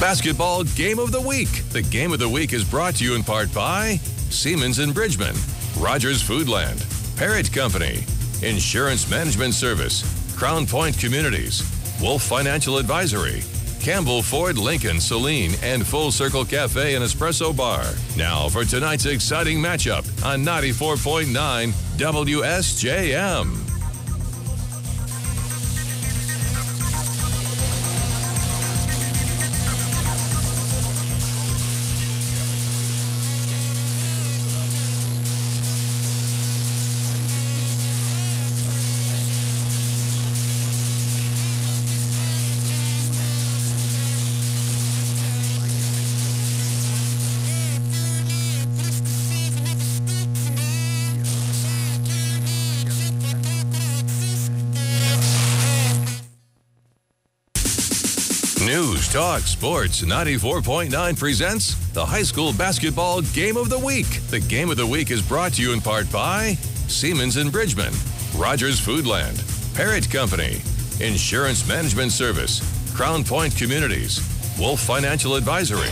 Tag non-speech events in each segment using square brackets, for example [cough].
Basketball Game of the Week. The Game of the Week is brought to you in part by Siemens and Bridgman, Rogers Foodland, Parrott Company, Insurance Management Service, Crown Point Communities, Wolf Financial Advisory, Campbell Ford Lincoln Saline, and Full Circle Cafe and Espresso Bar. Now for tonight's exciting matchup on 94.9 WSJM. Talk Sports 94.9 presents the High School Basketball Game of the Week. The Game of the Week is brought to you in part by Siemens and Bridgman, Rogers Foodland, Parrott Company, Insurance Management Service, Crown Point Communities, Wolf Financial Advisory,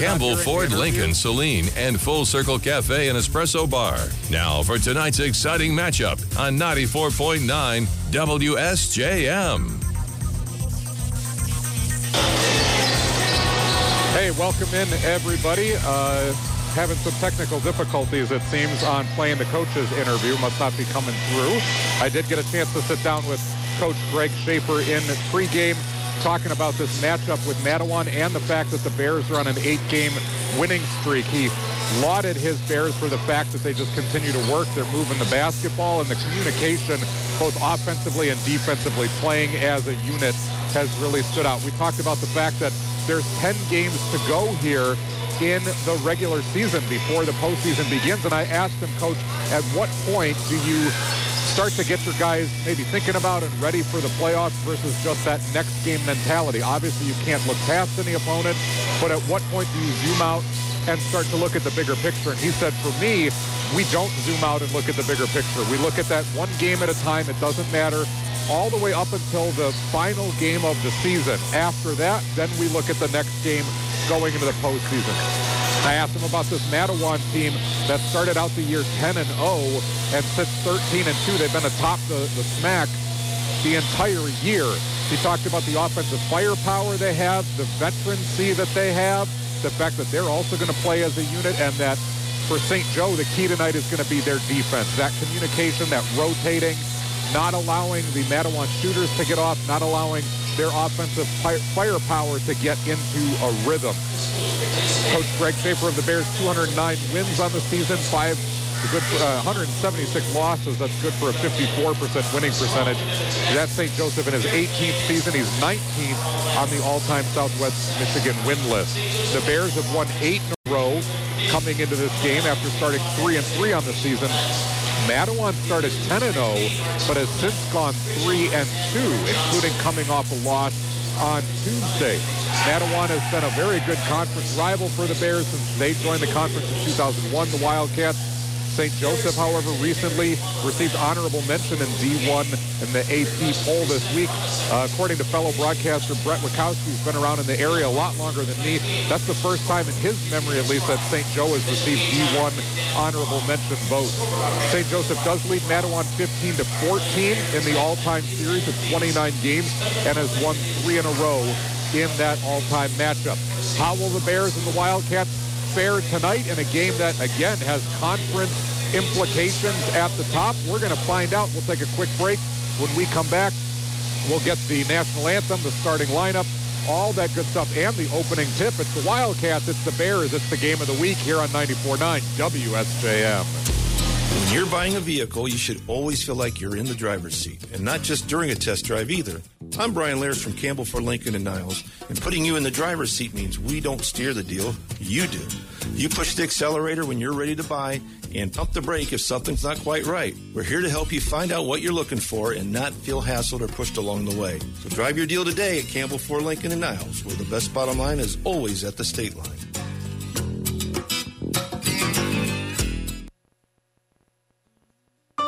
Campbell Ford Lincoln Saline, and Full Circle Cafe and Espresso Bar. Now for tonight's exciting matchup on 94.9 WSJM. Hey, welcome in, everybody. Uh, having some technical difficulties, it seems, on playing the coach's interview. Must not be coming through. I did get a chance to sit down with Coach Greg Schaefer in pregame, talking about this matchup with Mattawan and the fact that the Bears are on an eight-game winning streak. He lauded his Bears for the fact that they just continue to work. They're moving the basketball and the communication, both offensively and defensively, playing as a unit has really stood out. We talked about the fact that there's 10 games to go here in the regular season before the postseason begins. And I asked him, Coach, at what point do you start to get your guys maybe thinking about and ready for the playoffs versus just that next game mentality? Obviously, you can't look past any opponent, but at what point do you zoom out and start to look at the bigger picture? And he said, for me, we don't zoom out and look at the bigger picture. We look at that one game at a time. It doesn't matter all the way up until the final game of the season. After that, then we look at the next game going into the postseason. I asked him about this Mattawan team that started out the year 10 and 0, and since 13 and 2, they've been atop the, the SMAC the entire year. He talked about the offensive firepower they have, the veterancy that they have, the fact that they're also going to play as a unit, and that for St. Joe, the key tonight is going to be their defense. That communication, that rotating, not allowing the Mattawan shooters to get off, not allowing their offensive firepower to get into a rhythm. Coach Greg Schaefer of the Bears, 209 wins on the season, five good for, uh, 176 losses. That's good for a 54% winning percentage. That's St. Joseph in his 18th season. He's 19th on the all-time Southwest Michigan win list. The Bears have won eight in a row coming into this game after starting three and three on the season. Mattawan started 10 and 0, but has since gone 3 and 2, including coming off a loss on Tuesday. Mattawan has been a very good conference rival for the Bears since they joined the conference in 2001. The Wildcats St. Joseph, however, recently received honorable mention in D1 in the AP poll this week. Uh, according to fellow broadcaster Brett Wachowski, who's been around in the area a lot longer than me, that's the first time in his memory, at least, that St. Joe has received D1 honorable mention vote. St. Joseph does lead Mattawan 15 to 14 in the all-time series of 29 games and has won three in a row in that all-time matchup. How will the Bears and the Wildcats fare tonight in a game that, again, has conference implications at the top? We're going to find out. We'll take a quick break. When we come back, we'll get the national anthem, the starting lineup, all that good stuff, and the opening tip. It's the Wildcats, it's the Bears, it's the game of the week here on 94.9 WSJM. When you're buying a vehicle, you should always feel like you're in the driver's seat, and not just during a test drive either. I'm Brian Lairs from Campbell Ford Lincoln and Niles, and putting you in the driver's seat means we don't steer the deal, you do. You push the accelerator when you're ready to buy and pump the brake if something's not quite right. We're here to help you find out what you're looking for and not feel hassled or pushed along the way. So drive your deal today at Campbell Ford Lincoln and Niles, where the best bottom line is always at the state line.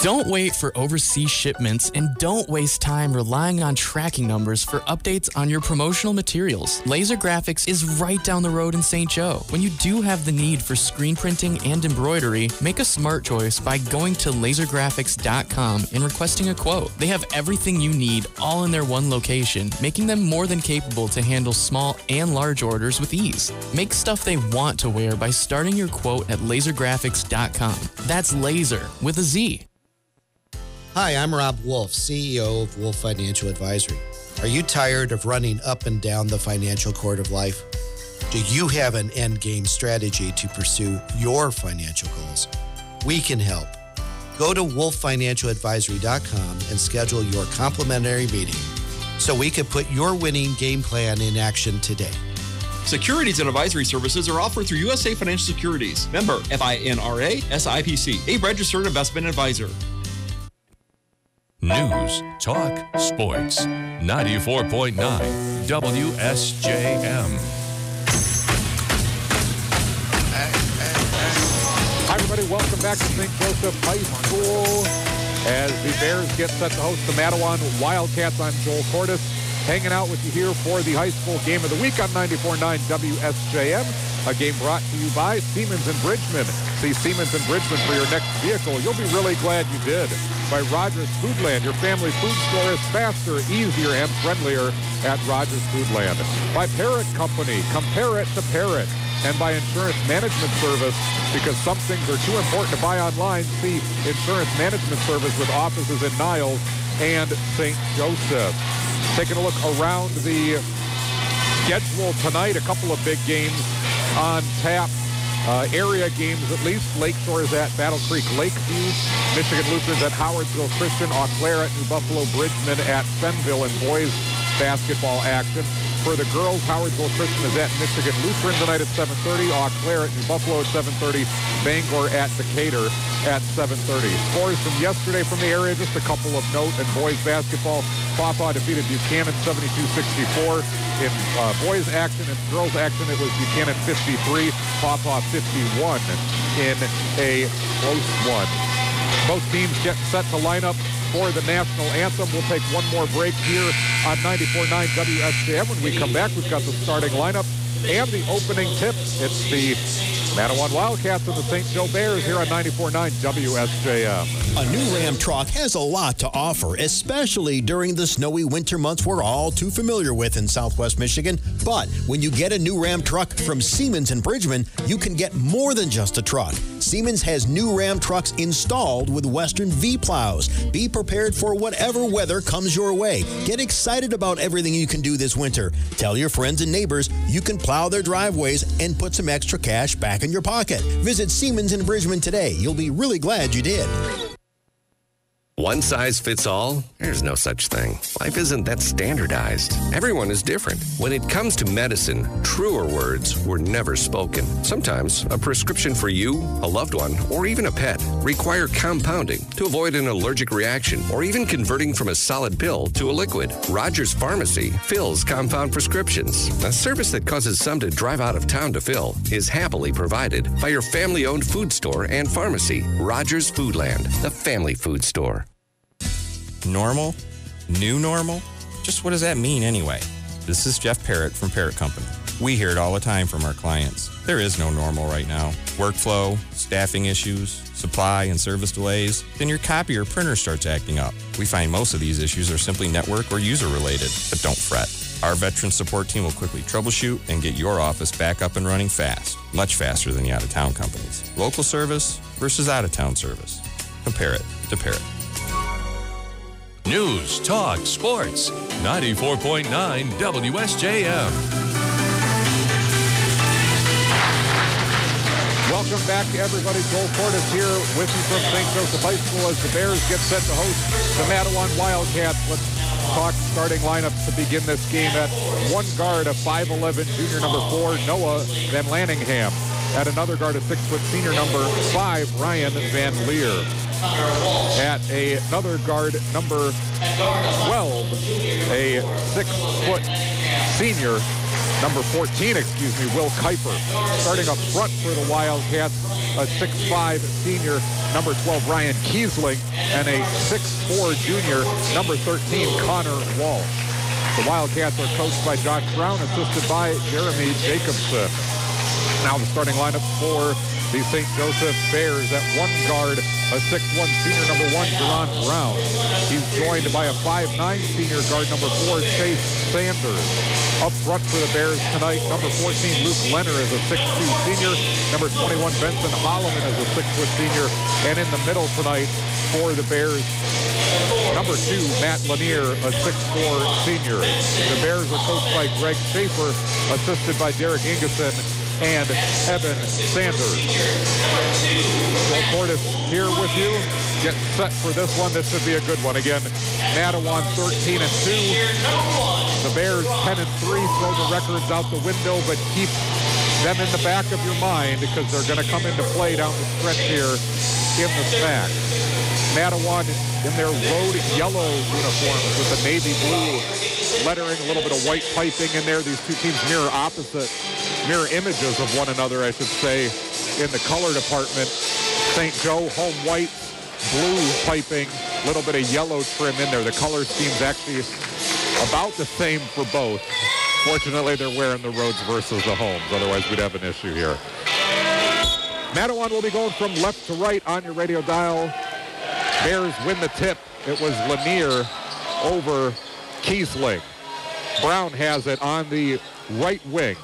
Don't wait for overseas shipments and don't waste time relying on tracking numbers for updates on your promotional materials. Lazer Graphics is right down the road in St. Joe. When you do have the need for screen printing and embroidery, make a smart choice by going to lazergraphics.com and requesting a quote. They have everything you need all in their one location, making them more than capable to handle small and large orders with ease. Make stuff they want to wear by starting your quote at lazergraphics.com. That's laser with a Z. Hi, I'm Rob Wolf, CEO of Wolf Financial Advisory. Are you tired of running up and down the financial court of life? Do you have an end game strategy to pursue your financial goals? We can help. Go to wolffinancialadvisory.com and schedule your complimentary meeting so we can put your winning game plan in action today. Securities and advisory services are offered through USA Financial Securities. Member FINRA SIPC, a registered investment advisor. News, talk, sports. 94.9 WSJM. Hi, everybody. Welcome back to St. Joseph High School as the Bears get set to host the Mattawan Wildcats. I'm Joel Cordes, hanging out with you here for the high school game of the week on 94.9 WSJM. A game brought to you by Siemens and Bridgman. See Siemens and Bridgman for your next vehicle. You'll be really glad you did. By Rogers Foodland, your family food store is faster, easier, and friendlier at Rogers Foodland. By Parrott Company, compare it to Parrott. And by Insurance Management Service, because some things are too important to buy online. See Insurance Management Service with offices in Niles and St. Joseph. Taking a look around the schedule tonight, a couple of big games on tap. Uh, area games at least. Lakeshore is at Battle Creek Lakeview. Michigan Lutherans at Howardsville Christian. Eau Claire at New Buffalo Bridgman at Fennville And boys basketball action. For the girls, Howardsville Christian is at Michigan Lutheran tonight at 7.30. Eau Claire at New Buffalo at 7.30. Bangor at Decatur at 7.30. Scores from yesterday from the area, just a couple of note. In boys basketball, Paw Paw defeated Buchanan 72-64. In uh, boys action and girls action, it was Buchanan 53, Paw Paw 51 in a close one. Both teams get set to line up for the national anthem. We'll take one more break here on 94.9 WSJM. When we come back, we've got the starting lineup and the opening tip. It's the Mattawan Wildcats and the St. Joe Bears here on 94.9 WSJM. A new Ram truck has a lot to offer, especially during the snowy winter months we're all too familiar with in southwest Michigan. But when you get a new Ram truck from Siemens and Bridgman, you can get more than just a truck. Siemens has new Ram trucks installed with Western V plows. Be prepared for whatever weather comes your way. Get excited about everything you can do this winter. Tell your friends and neighbors you can plow their driveways and put some extra cash back in your pocket. Visit Siemens in Bridgman today. You'll be really glad you did. One size fits all? There's no such thing. Life isn't that standardized. Everyone is different. When it comes to medicine, truer words were never spoken. Sometimes a prescription for you, a loved one, or even a pet require compounding to avoid an allergic reaction or even converting from a solid pill to a liquid. Rogers Pharmacy fills compound prescriptions. A service that causes some to drive out of town to fill is happily provided by your family owned food store and pharmacy, Rogers Foodland, the family food store. Normal? New normal? Just what does that mean anyway? This is Jeff Parrott from Parrott Company. We hear it all the time from our clients. There is no normal right now. Workflow, staffing issues, supply and service delays, then your copy or printer starts acting up. We find most of these issues are simply network or user related, but don't fret. Our veteran support team will quickly troubleshoot and get your office back up and running fast, much faster than the out of town companies. Local service versus out of town service. Compare it to Parrott. News, talk, sports. 94.9 WSJM. Welcome back, everybody. Joel Cordes here with you from St. Joseph High School as the Bears get set to host the Mattawan Wildcats. Let's talk starting lineups to begin this game at one guard, a 5'11 junior number four, Noah Van Lanningham. At another guard, a six-foot senior number five, Ryan Van Leer. At a, another guard, number 12, a six-foot senior, Number 14, excuse me, Will Kuiper. Starting up front for the Wildcats, a 6'5 senior, number 12, Ryan Kiesling, and a 6'4 junior, number 13, Connor Walsh. The Wildcats are coached by Josh Brown, assisted by Jeremy Jacobson. Now the starting lineup for the St. Joseph Bears at one guard, a 6'1 senior number one, Jerron Brown. He's joined by a 5'9 senior guard number four, Chase Sanders. Up front for the Bears tonight, number 14, Luke Leonard is a 6'2 senior. Number 21, Benson Holloman is a 6' senior. And in the middle tonight for the Bears, Number two, Matt Lanier, a 6'4 senior. The Bears are coached by Greg Schaefer, assisted by Derek Ingeson and Evan Sanders. Joel Cordes here with you. Get set for this one. This should be a good one. Again, Mattawan 13 and 2. The Bears 10 and 3 throw the records out the window, but keep them in the back of your mind because they're going to come into play down the stretch here in the SMAC. Mattawan in their road yellow uniforms with the navy blue lettering, a little bit of white piping in there. These two teams mirror opposite, mirror images of one another, I should say, in the color department. St. Joe, home white, blue piping, a little bit of yellow trim in there. The color scheme's actually about the same for both. Fortunately, they're wearing the roads versus the homes. Otherwise, we'd have an issue here. Mattawan will be going from left to right on your radio dial. Bears win the tip. It was Lanier over Kiesling. Brown has it on the right wing.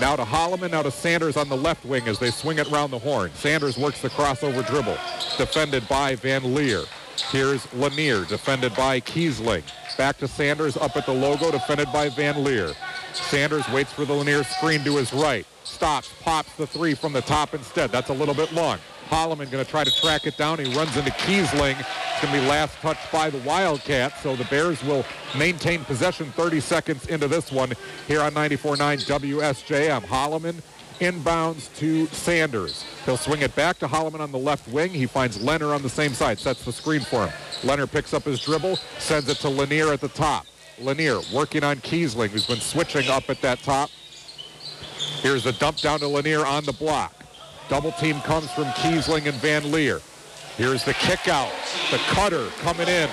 Now to Holloman, now to Sanders on the left wing as they swing it around the horn. Sanders works the crossover dribble, defended by Van Leer. Here's Lanier, defended by Kiesling. Back to Sanders up at the logo, defended by Van Leer. Sanders waits for the Lanier screen to his right. Stops, pops the three from the top instead. That's a little bit long. Holloman going to try to track it down. He runs into Kiesling. It's going to be last touched by the Wildcats. So the Bears will maintain possession 30 seconds into this one here on 94.9 WSJM. Holloman inbounds to Sanders. He'll swing it back to Holloman on the left wing. He finds Leonard on the same side, sets the screen for him. Leonard picks up his dribble, sends it to Lanier at the top. Lanier working on Kiesling, who's been switching up at that top. Here's the dump down to Lanier on the block. Double team comes from Kiesling and Van Leer. Here's the kick out. The cutter coming in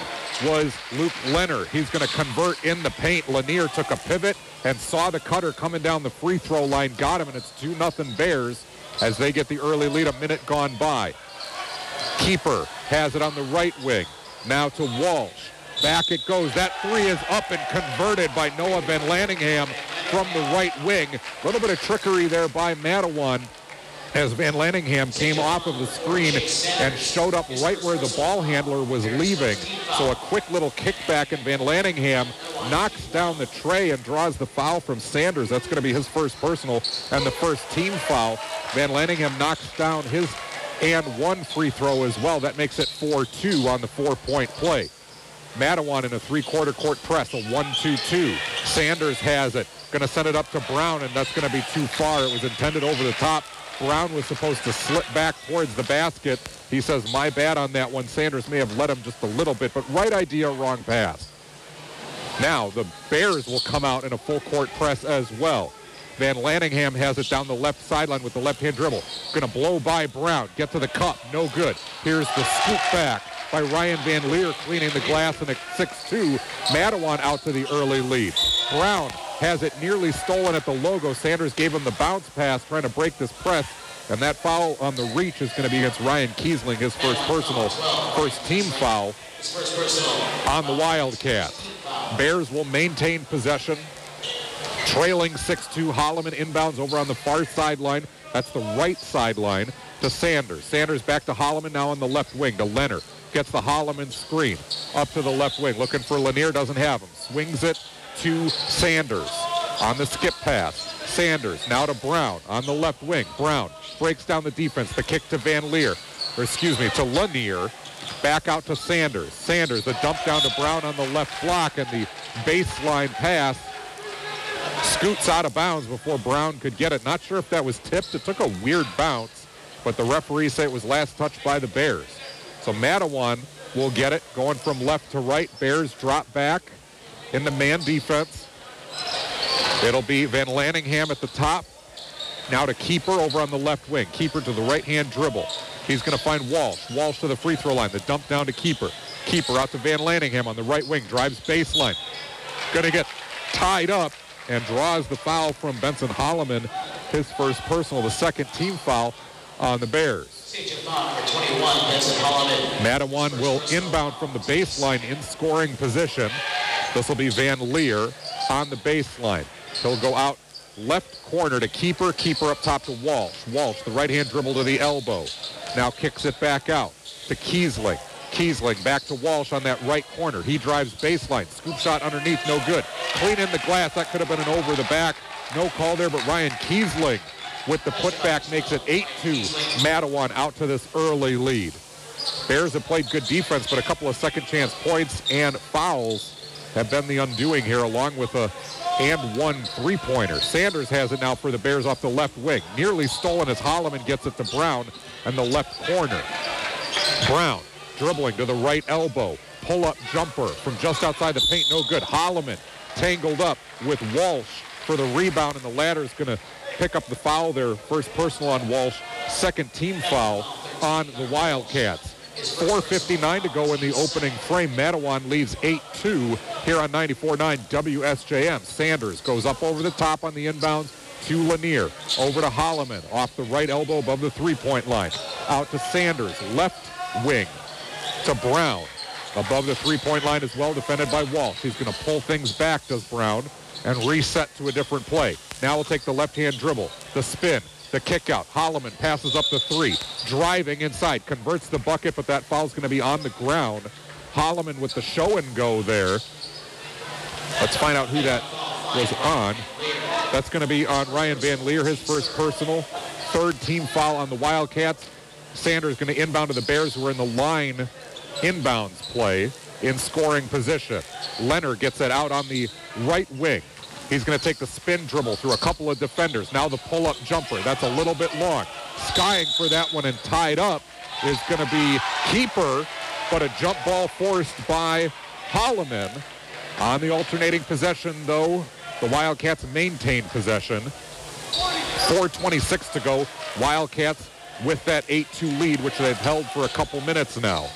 was Luke Leonard. He's going to convert in the paint. Lanier took a pivot and saw the cutter coming down the free throw line, got him, and it's 2 nothing Bears as they get the early lead a minute gone by. Kuiper has it on the right wing. Now to Walsh. Back it goes. That three is up and converted by Noah Van Lanningham from the right wing. A little bit of trickery there by Mattawan as Van Lanningham came off of the screen and showed up right where the ball handler was leaving. So a quick little kickback and Van Lanningham knocks down the tray and draws the foul from Sanders. That's going to be his first personal and the first team foul. Van Lanningham knocks down his and one free throw as well. That makes it 4-2 on the four-point play. Mattawan in a three-quarter court press, a 1-2-2. Sanders has it. Going to send it up to Brown, and that's going to be too far. It was intended over the top. Brown was supposed to slip back towards the basket. He says, my bad on that one. Sanders may have let him just a little bit, but right idea, wrong pass. Now, the Bears will come out in a full court press as well. Van Lanningham has it down the left sideline with the left-hand dribble. Going to blow by Brown. Get to the cup. No good. Here's the scoop back by Ryan Van Leer cleaning the glass in a 6-2. Mattawan out to the early lead. Brown has it nearly stolen at the logo. Sanders gave him the bounce pass trying to break this press. And that foul on the reach is going to be against Ryan Kiesling, his first personal, first team foul on the Wildcats. Bears will maintain possession. Trailing 6-2, Holloman inbounds over on the far sideline. That's the right sideline to Sanders. Sanders back to Holloman now on the left wing to Leonard. Gets the Holloman screen up to the left wing. Looking for Lanier, doesn't have him. Swings it to Sanders on the skip pass. Sanders now to Brown on the left wing. Brown breaks down the defense. The kick to Van Leer, or excuse me, to Lanier. Back out to Sanders. Sanders, the dump down to Brown on the left block, and the baseline pass scoots out of bounds before Brown could get it. Not sure if that was tipped. It took a weird bounce, but the referee said it was last touched by the Bears. So Mattawan will get it going from left to right. Bears drop back in the man defense. It'll be Van Lanningham at the top. Now to Kuiper over on the left wing. Kuiper to the right-hand dribble. He's going to find Walsh. Walsh to the free throw line. The dump down to Kuiper. Kuiper out to Van Lanningham on the right wing. Drives baseline. Going to get tied up and draws the foul from Benson Holloman. His first personal, the second team foul on the Bears. Mattawan will inbound from the baseline in scoring position. This will be Van Leer on the baseline. He'll go out left corner to Kuiper. Kuiper up top to Walsh. Walsh, the right-hand dribble to the elbow. Now kicks it back out to Kiesling. Kiesling back to Walsh on that right corner. He drives baseline. Scoop shot underneath, no good. Clean in the glass. That could have been an over the back. No call there, but Ryan Kiesling with the putback makes it 8-2. Mattawan out to this early lead. Bears have played good defense, but a couple of second chance points and fouls have been the undoing here, along with a and one three-pointer. Sanders has it now for the Bears off the left wing. Nearly stolen as Holloman gets it to Brown in the left corner. Brown dribbling to the right elbow. Pull-up jumper from just outside the paint. No good. Holloman tangled up with Walsh for the rebound, and the latter is going to pick up the foul there. First personal on Walsh. Second team foul on the Wildcats. 4.59 to go in the opening frame. Mattawan leads 8-2 here on 94.9 WSJM. Sanders goes up over the top on the inbounds to Lanier. Over to Holloman off the right elbow above the three-point line. Out to Sanders, left wing to Brown. Above the three-point line as well, defended by Walsh. He's going to pull things back, does Brown, and reset to a different play. Now we'll take the left-hand dribble, the spin, the kick out. Holloman passes up the three, driving inside, converts the bucket, but that foul's going to be on the ground. Holloman with the show and go there. Let's find out who that was on. That's going to be on Ryan Van Leer, his first personal. Third team foul on the Wildcats. Sanders going to inbound to the Bears who are in the line inbounds play in scoring position. Leonard gets it out on the right wing. He's going to take the spin dribble through a couple of defenders. Now the pull-up jumper. That's a little bit long. Skying for that one and tied up is going to be Kuiper, but a jump ball forced by Holloman. On the alternating possession, though, the Wildcats maintain possession. 4.26 to go. Wildcats with that 8-2 lead, which they've held for a couple minutes now.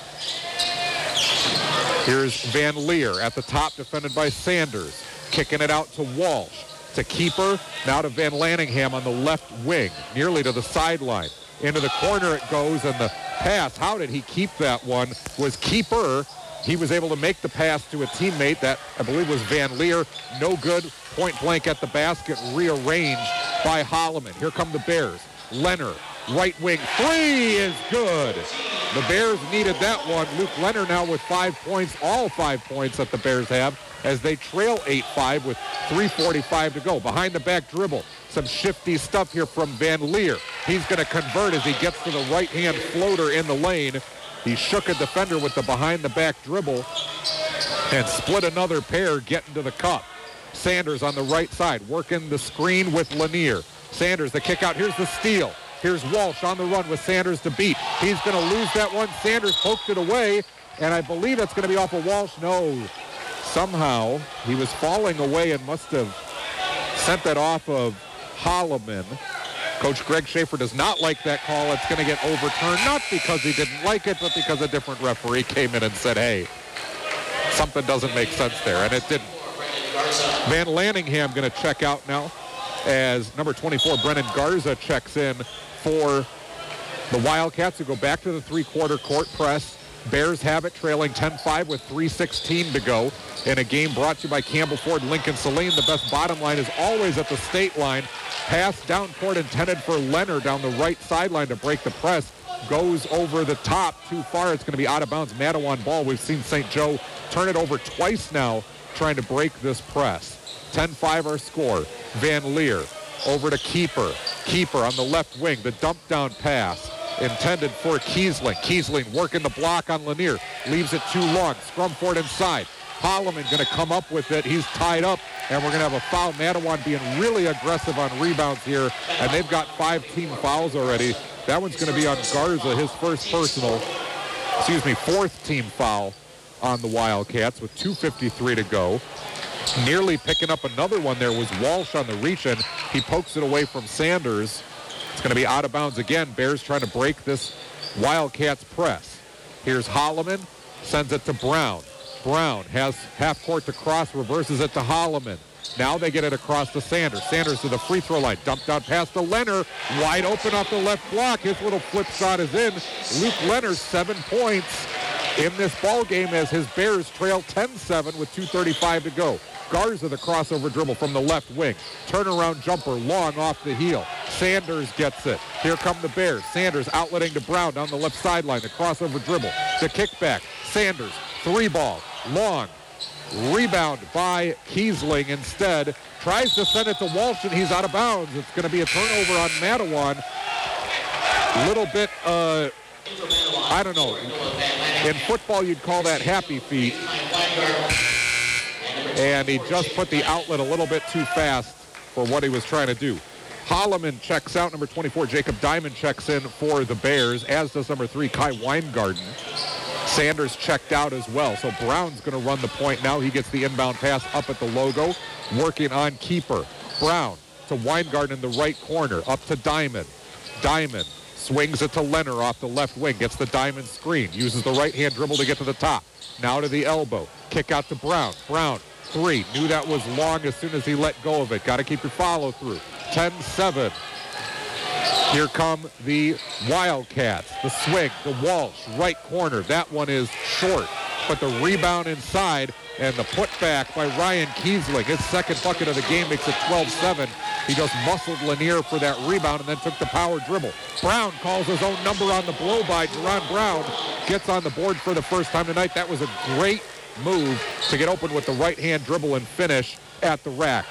Here's Van Leer at the top, defended by Sanders. Kicking it out to Walsh. To Kuiper, now to Van Lanningham on the left wing, nearly to the sideline. Into the corner it goes, and the pass, how did he keep that one, was Kuiper. He was able to make the pass to a teammate that I believe was Van Leer. No good, point blank at the basket, rearranged by Holloman. Here come the Bears. Leonard, right wing, three is good. The Bears needed that one. Luke Leonard now with five points, all five points that the Bears have as they trail 8-5 with 3.45 to go. Behind the back dribble, some shifty stuff here from Van Leer. He's going to convert as he gets to the right-hand floater in the lane. He shook a defender with the behind the back dribble and split another pair getting to the cup. Sanders on the right side working the screen with Lanier. Sanders, the kick out. Here's the steal. Here's Walsh on the run with Sanders to beat. He's going to lose that one. Sanders poked it away, and I believe it's going to be off of Walsh. No. Somehow he was falling away and must have sent that off of Holloman. Coach Greg Schaefer does not like that call. It's going to get overturned, not because he didn't like it, but because a different referee came in and said, hey, something doesn't make sense there, and it didn't. Van Lanningham going to check out now as number 24, Brennan Garza, checks in for the Wildcats who go back to the three-quarter court press. Bears have it trailing 10-5 with 3.16 to go in a game brought to you by Campbell Ford Lincoln Saline. The best bottom line is always at the state line. Pass down court intended for Leonard down the right sideline to break the press. Goes over the top too far. It's going to be out of bounds. Mattawan ball. We've seen St. Joe turn it over twice now trying to break this press. 10-5 our score. Van Leer over to Kuiper. Kuiper on the left wing. The dump down pass intended for Kiesling. Kiesling working the block on Lanier. Leaves it too long. Scrum for it inside. Holloman going to come up with it. He's tied up, and we're going to have a foul. Mattawan being really aggressive on rebounds here, and they've got five team fouls already. That one's going to be on Garza, his first personal, excuse me, fourth team foul on the Wildcats with 2.53 to go. Nearly picking up another one there was Walsh on the reach and He pokes it away from Sanders. It's going to be out of bounds again. Bears trying to break this Wildcats press. Here's Holloman, sends it to Brown. Brown has half court to cross, reverses it to Holloman. Now they get it across to Sanders. Sanders to the free throw line. Dumped out past to Leonard. Wide open off the left block. His little flip shot is in. Luke Leonard, seven points in this ball game as his Bears trail 10-7 with 2.35 to go. Garza the crossover dribble from the left wing. Turnaround jumper long off the heel. Sanders gets it. Here come the Bears. Sanders outletting to Brown down the left sideline. The crossover dribble. The kickback. Sanders. Three ball. Long. Rebound by Kiesling instead. Tries to send it to Walsh and he's out of bounds. It's going to be a turnover on Mattawan. Little bit, uh, I don't know. In football, you'd call that happy feet. And he just put the outlet a little bit too fast for what he was trying to do. Holloman checks out. Number 24, Jacob Diamond checks in for the Bears, as does number three, Kai Weingarten. Sanders checked out as well. So Brown's going to run the point now. He gets the inbound pass up at the logo, working on Kuiper. Brown to Weingarten in the right corner, up to Diamond. Diamond swings it to Leonard off the left wing, gets the Diamond screen, uses the right-hand dribble to get to the top. Now to the elbow. Kick out to Brown. Brown, three. Knew that was long as soon as he let go of it. Got to keep your follow through. 10-7. Here come the Wildcats. The swing, the Walsh, right corner. That one is short, but the rebound inside and the putback by Ryan Kiesling. His second bucket of the game makes it 12-7. He just muscled Lanier for that rebound and then took the power dribble. Brown calls his own number on the blow by Jerron Brown. Gets on the board for the first time tonight. That was a great move to get open with the right-hand dribble and finish at the rack.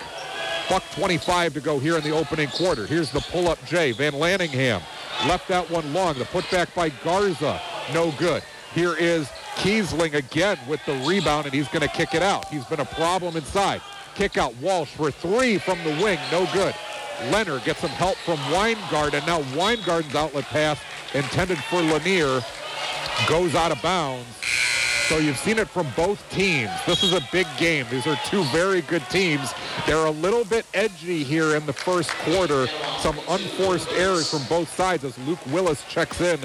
Buck 25 to go here in the opening quarter. Here's the pull-up J. Van Lanningham left that one long. The putback by Garza, no good. Here is Kiesling again with the rebound, and he's going to kick it out. He's been a problem inside. Kick out Walsh for three from the wing, no good. Leonard gets some help from Weingarten, and now Weingarten's outlet pass intended for Lanier goes out of bounds. So you've seen it from both teams. This is a big game. These are two very good teams. They're a little bit edgy here in the first quarter. Some unforced errors from both sides as Luke Willis checks in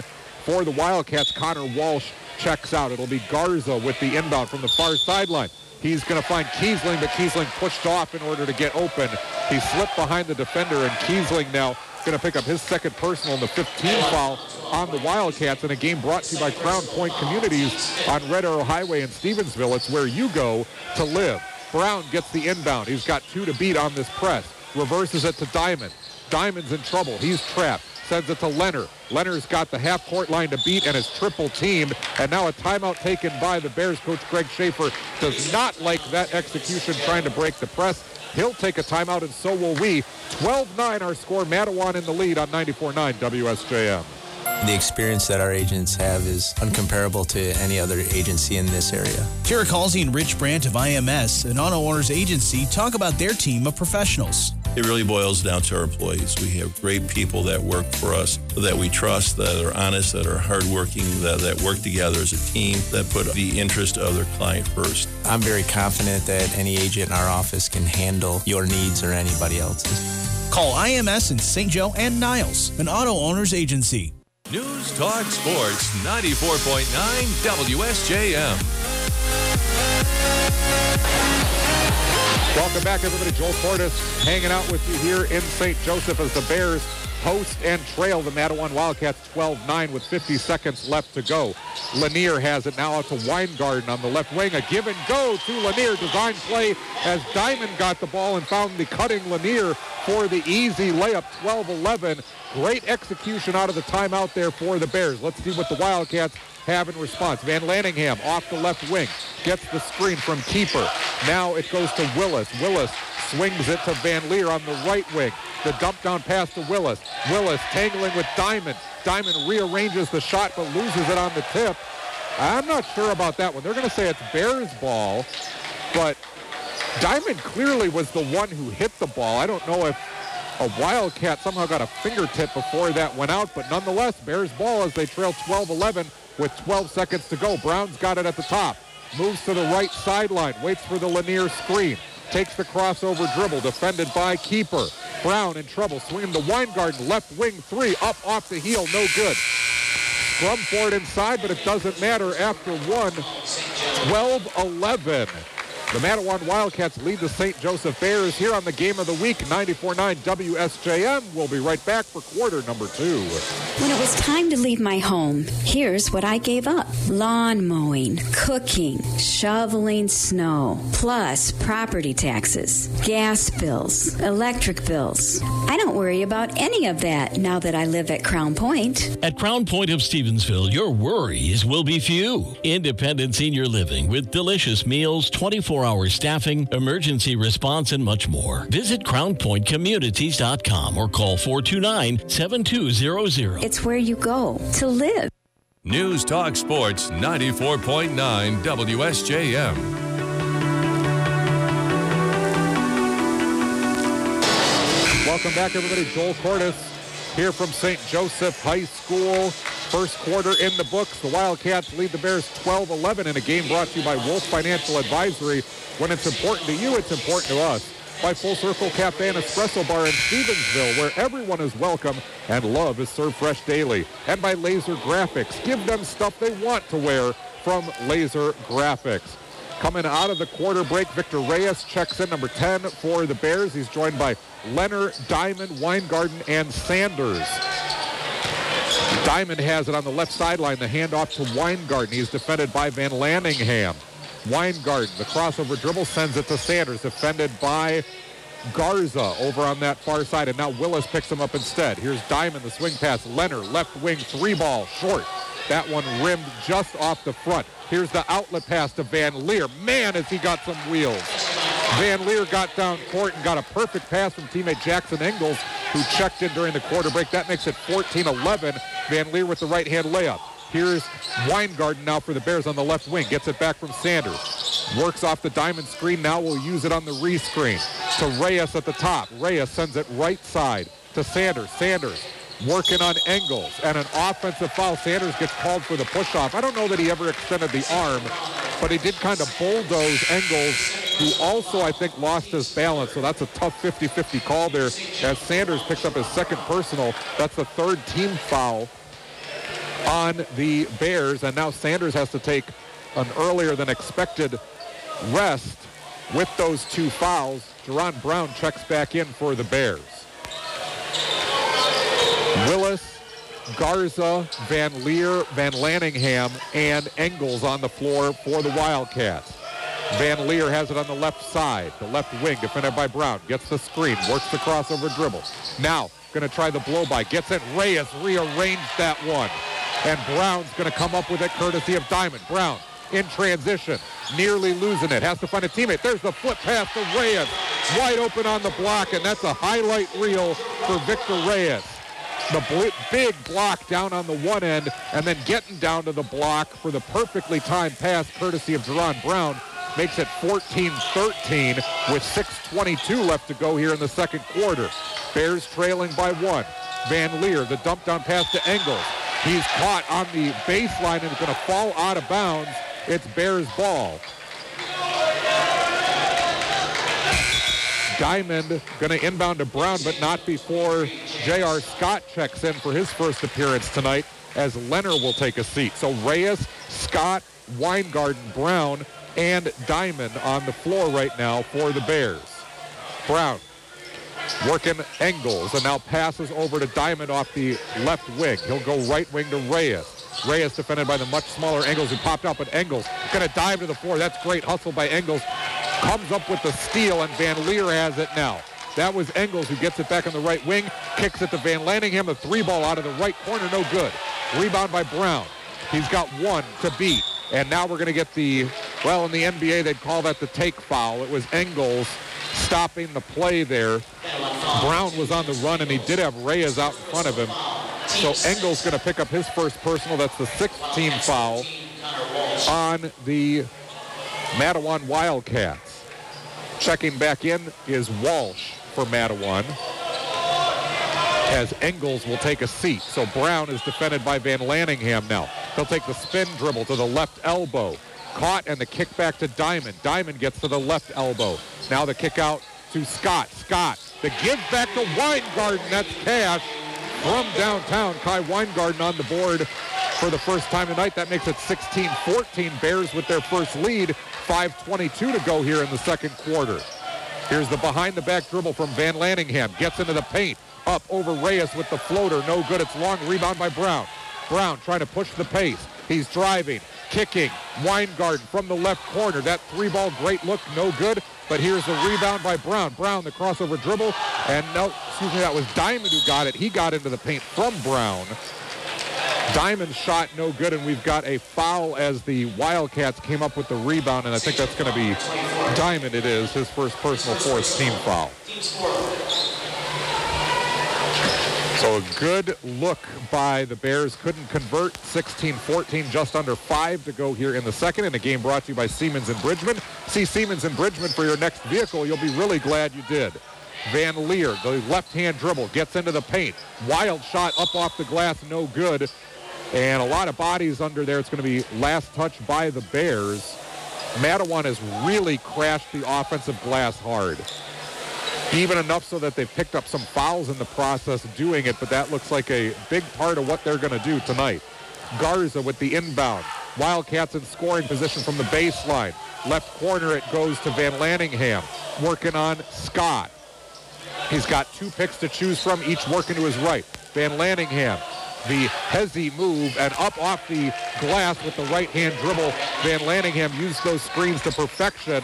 for the Wildcats. Connor Walsh checks out. It'll be Garza with the inbound from the far sideline. He's going to find Kiesling, but Kiesling pushed off in order to get open. He slipped behind the defender, and Kiesling now going to pick up his second personal in the 15 foul on the Wildcats in a game brought to you by Crown Point Communities on Red Arrow Highway in Stevensville. It's where you go to live. Brown gets the inbound. He's got two to beat on this press. Reverses it to Diamond. Diamond's in trouble. He's trapped. Sends it to Leonard. Leonard's got the half-court line to beat and is triple teamed. And now a timeout taken by the Bears coach Greg Schaefer does not like that execution trying to break the press. He'll take a timeout, and so will we. 12-9 our score. Mattawan in the lead on 94-9 WSJM. The experience that our agents have is uncomparable to any other agency in this area. Derek Halsey and Rich Brandt of IMS, an auto owners agency, talk about their team of professionals. It really boils down to our employees. We have great people that work for us, that we trust, that are honest, that are hardworking, that, that work together as a team, that put the interest of their client first. I'm very confident that any agent in our office can handle your needs or anybody else's. Call IMS in St. Joe and Niles, an auto owners agency. News Talk Sports 94.9 WSJM. Welcome back, everybody. Joel Cordes hanging out with you here in St. Joseph as the Bears host and trail the Mattawan Wildcats 12-9 with 50 seconds left to go. Lanier has it now out to Weingarten on the left wing. A give and go to Lanier. Design play as Diamond got the ball and found the cutting Lanier for the easy layup 12-11. Great execution out of the timeout there for the Bears. Let's see what the Wildcats have in response. Van Lanningham off the left wing gets the screen from Kuiper. Now it goes to Willis. Willis swings it to Van Leer on the right wing. The dump down pass to Willis. Willis tangling with Diamond. Diamond rearranges the shot but loses it on the tip. I'm not sure about that one. They're going to say it's Bears ball, but Diamond clearly was the one who hit the ball. I don't know if a Wildcat somehow got a fingertip before that went out, but nonetheless, Bears ball as they trail 12-11 with 12 seconds to go. Brown's got it at the top. Moves to the right sideline. Waits for the Lanier screen. takes the crossover dribble, defended by Kuiper. Brown in trouble, swinging the Weingarten left wing three, up off the heel, no good. Scrum for it inside, but it doesn't matter after one. 12-11. The Mattawan Wildcats lead the St. Joseph Bears here on the Game of the Week, 94.9 WSJM. We'll be right back for quarter number two. When it was time to leave my home, here's what I gave up. Lawn mowing, cooking, shoveling snow, plus property taxes, gas bills, electric bills. I don't worry about any of that now that I live at Crown Point. At Crown Point of Stevensville, your worries will be few. Independent senior living with delicious meals, 24 hour staffing, emergency response, and much more. Visit CrownPointCommunities.com or call 429 7200. It's where you go to live. News Talk Sports 94.9 WSJM. Welcome back, everybody. Joel Cordes here from St. Joseph High School. First quarter in the books. The Wildcats lead the Bears 12-11 in a game brought to you by Wolf Financial Advisory. When it's important to you, it's important to us. By Full Circle Cafe and Espresso Bar in Stevensville, where everyone is welcome and love is served fresh daily. And by Lazer Graphics. Give them stuff they want to wear from Lazer Graphics. Coming out of the quarter break, Victor Reyes checks in number 10 for the Bears. He's joined by Leonard, Diamond, Weingarten, and Sanders. Diamond has it on the left sideline. The handoff to Weingarten. He's defended by Van Lanningham. Weingarten, the crossover dribble, sends it to Sanders, defended by Garza over on that far side. And now Willis picks him up instead. Here's Diamond, the swing pass. Leonard, left wing, three ball, short. That one rimmed just off the front. Here's the outlet pass to Van Leer. Man, has he got some wheels. Van Leer got down court and got a perfect pass from teammate Jackson Engels, who checked in during the quarter break. That makes it 14-11. Van Leer with the right-hand layup. Here's Weingarten now for the Bears on the left wing. Gets it back from Sanders. Works off the diamond screen. Now we'll use it on the re-screen. To Reyes at the top. Reyes sends it right side to Sanders. Sanders working on Engels. And an offensive foul. Sanders gets called for the push-off. I don't know that he ever extended the arm, but he did kind of bulldoze Engels, who also, I think, lost his balance. So that's a tough 50-50 call there as Sanders picks up his second personal. That's the third team foul on the Bears. And now Sanders has to take an earlier than expected rest with those two fouls. Jerron Brown checks back in for the Bears. Willis, Garza, Van Leer, Van Lanningham, and Engels on the floor for the Wildcats. Van Leer has it on the left side, the left wing, defended by Brown. Gets the screen, works the crossover dribble. Now, going to try the blow by. Gets it. Reyes rearranged that one. And Brown's going to come up with it courtesy of Diamond. Brown in transition, nearly losing it. Has to find a teammate. There's the flip pass to Reyes. Wide open on the block, and that's a highlight reel for Victor Reyes. The big block down on the one end, and then getting down to the block for the perfectly timed pass courtesy of Jerron Brown makes it 14-13 with 6.22 left to go here in the second quarter. Bears trailing by one. Van Leer, the dump down pass to Engels. He's caught on the baseline and is going to fall out of bounds. It's Bears ball. Diamond going to inbound to Brown, but not before J.R. Scott checks in for his first appearance tonight as Leonard will take a seat. So Reyes, Scott, Weingarten, Brown, and Diamond on the floor right now for the Bears. Brown working Engels and now passes over to Diamond off the left wing. He'll go right wing to Reyes. Reyes defended by the much smaller Engels who popped up, but Engels going to dive to the floor. That's great hustle by Engels. Comes up with the steal, and Van Leer has it now. That was Engels who gets it back on the right wing, kicks it to Van Lanningham. The three ball out of the right corner, no good. Rebound by Brown. He's got one to beat. And now we're going to get the, well, in the NBA, they'd call that the take foul. It was Engels stopping the play there. Brown was on the run, and he did have Reyes out in front of him. So Engels going to pick up his first personal. That's the sixth team foul on the Mattawan Wildcats. Checking back in is Walsh for Mattawan as Engels will take a seat. So Brown is defended by Van Lanningham now. He'll take the spin dribble to the left elbow. Caught and the kick back to Diamond. Diamond gets to the left elbow. Now the kick out to Scott. Scott, the give back to Weingarten. That's cash from downtown. Kai Weingarten on the board for the first time tonight. That makes it 16-14. Bears with their first lead. 5.22 to go here in the second quarter. Here's the behind-the-back dribble from Van Lanningham. Gets into the paint. Up over Reyes with the floater. No good. It's long. Rebound by Brown. Brown trying to push the pace. He's driving, kicking. Weingarten from the left corner. That three-ball great look. No good. But here's the rebound by Brown. Brown, the crossover dribble. And no, excuse me, that was Diamond who got it. He got into the paint from Brown. Diamond shot no good, and we've got a foul as the Wildcats came up with the rebound, and I think that's going to be Diamond it is, his first personal fourth team foul. So a good look by the Bears. Couldn't convert. 16-14, just under five to go here in the second. And a game brought to you by Siemens and Bridgman. See Siemens and Bridgman for your next vehicle. You'll be really glad you did. Van Leer, the left-hand dribble, gets into the paint. Wild shot up off the glass, no good. And a lot of bodies under there. It's going to be last touch by the Bears. Mattawan has really crashed the offensive glass hard even enough so that they've picked up some fouls in the process doing it, but that looks like a big part of what they're going to do tonight. Garza with the inbound. Wildcats in scoring position from the baseline. Left corner it goes to Van Lanningham. Working on Scott. He's got two picks to choose from, each working to his right. Van Lanningham the Hezzy move and up off the glass with the right-hand dribble. Van Lanningham used those screens to perfection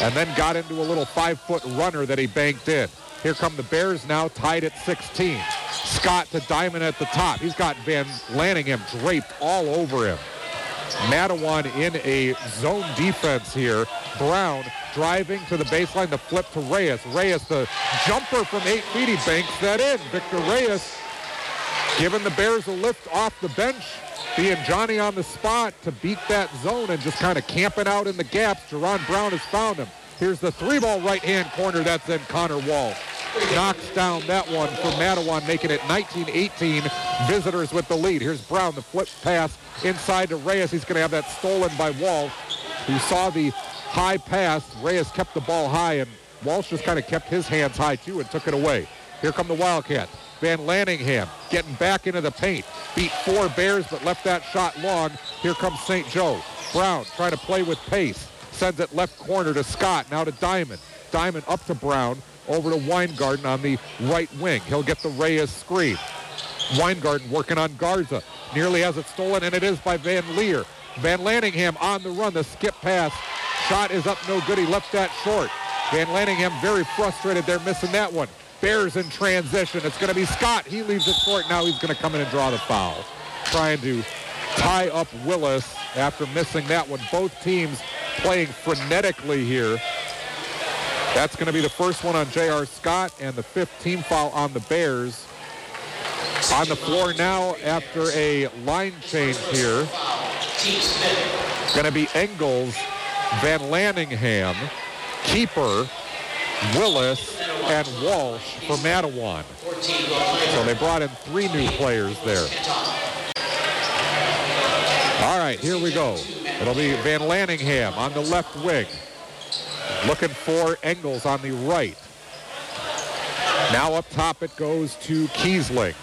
and then got into a little five-foot runner that he banked in. Here come the Bears now tied at 16. Scott to Diamond at the top. He's got Van Lanningham draped all over him. Mattawan in a zone defense here. Brown driving to the baseline, the flip to Reyes. Reyes, the jumper from eight feet, he banks that in. Victor Reyes giving the Bears a lift off the bench, being Johnny on the spot to beat that zone and just kind of camping out in the gaps. Jerron Brown has found him. Here's the three-ball right-hand corner. That's in Connor Wall. Knocks down that one for Mattawan, making it 19-18. Visitors with the lead. Here's Brown, the flip pass inside to Reyes. He's going to have that stolen by Wall, who saw the high pass. Reyes kept the ball high, and Walsh just kind of kept his hands high, too, and took it away. Here come the Wildcats. Van Lanningham getting back into the paint. Beat four Bears, but left that shot long. Here comes St. Joe. Brown trying to play with pace. Sends it left corner to Scott. Now to Diamond. Diamond up to Brown. Over to Weingarten on the right wing. He'll get the Reyes screen. Weingarten working on Garza. Nearly has it stolen, and it is by Van Leer. Van Lanningham on the run. The skip pass. Shot is up no good. He left that short. Van Lanningham very frustrated there missing that one. Bears in transition. It's going to be Scott. He leaves it short. Now he's going to come in and draw the foul. Trying to tie up Willis after missing that one. Both teams playing frenetically here. That's going to be the first one on J.R. Scott and the fifth team foul on the Bears. On the floor now after a line change here. Going to be Engels, Van Lanningham, Kuiper, Willis, and Walsh for Mattawan. So they brought in three new players there. All right, here we go. It'll be Van Lanningham on the left wing. Looking for Engels on the right. Now up top it goes to Kiesling.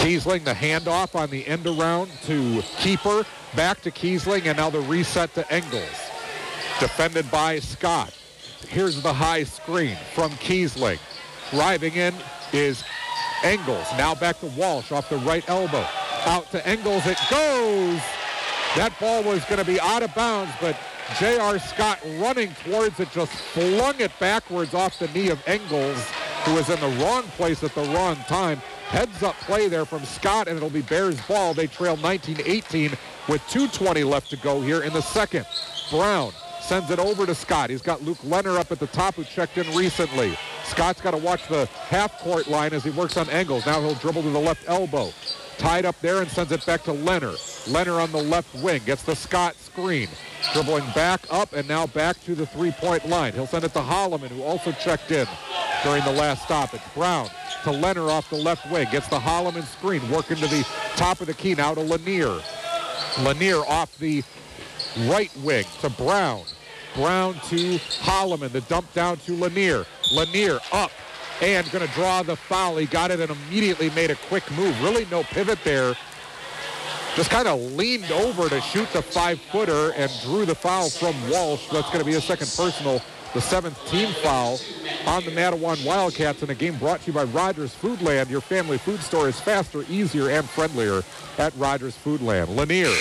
Kiesling, the handoff on the end around to Kuiper. Back to Kiesling, and now the reset to Engels. Defended by Scott. Here's the high screen from Kiesling. Driving in is Engels. Now back to Walsh off the right elbow. Out to Engels it goes. That ball was going to be out of bounds, but J.R. Scott running towards it just flung it backwards off the knee of Engels, who was in the wrong place at the wrong time. Heads up play there from Scott, and it'll be Bears ball. They trail 19-18 with 2.20 left to go here in the second. Brown sends it over to Scott. He's got Luke Leonard up at the top who checked in recently. Scott's got to watch the half-court line as he works on Engels. Now he'll dribble to the left elbow. Tied up there and sends it back to Leonard. Leonard on the left wing gets the Scott screen. Dribbling back up and now back to the three-point line. He'll send it to Holloman, who also checked in during the last stop. It's Brown to Leonard off the left wing. Gets the Holloman screen. Working to the top of the key now to Lanier. Lanier off the right wing to Brown. Brown to Holloman. The dump down to Lanier. Lanier up and going to draw the foul. He got it and immediately made a quick move. Really no pivot there. Just kind of leaned over to shoot the five-footer and drew the foul from Walsh. That's going to be a second personal, the seventh team foul on the Mattawan Wildcats in a game brought to you by Rogers Foodland. Your family food store is faster, easier, and friendlier at Rogers Foodland. Lanier,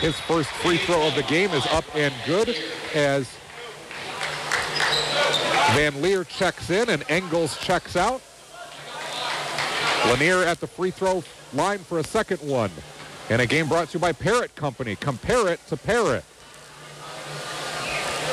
his first free throw of the game is up and good as Van Leer checks in and Engels checks out. Lanier at the free throw line for a second one. And a game brought to you by Parrott Company. Compare it to Parrott.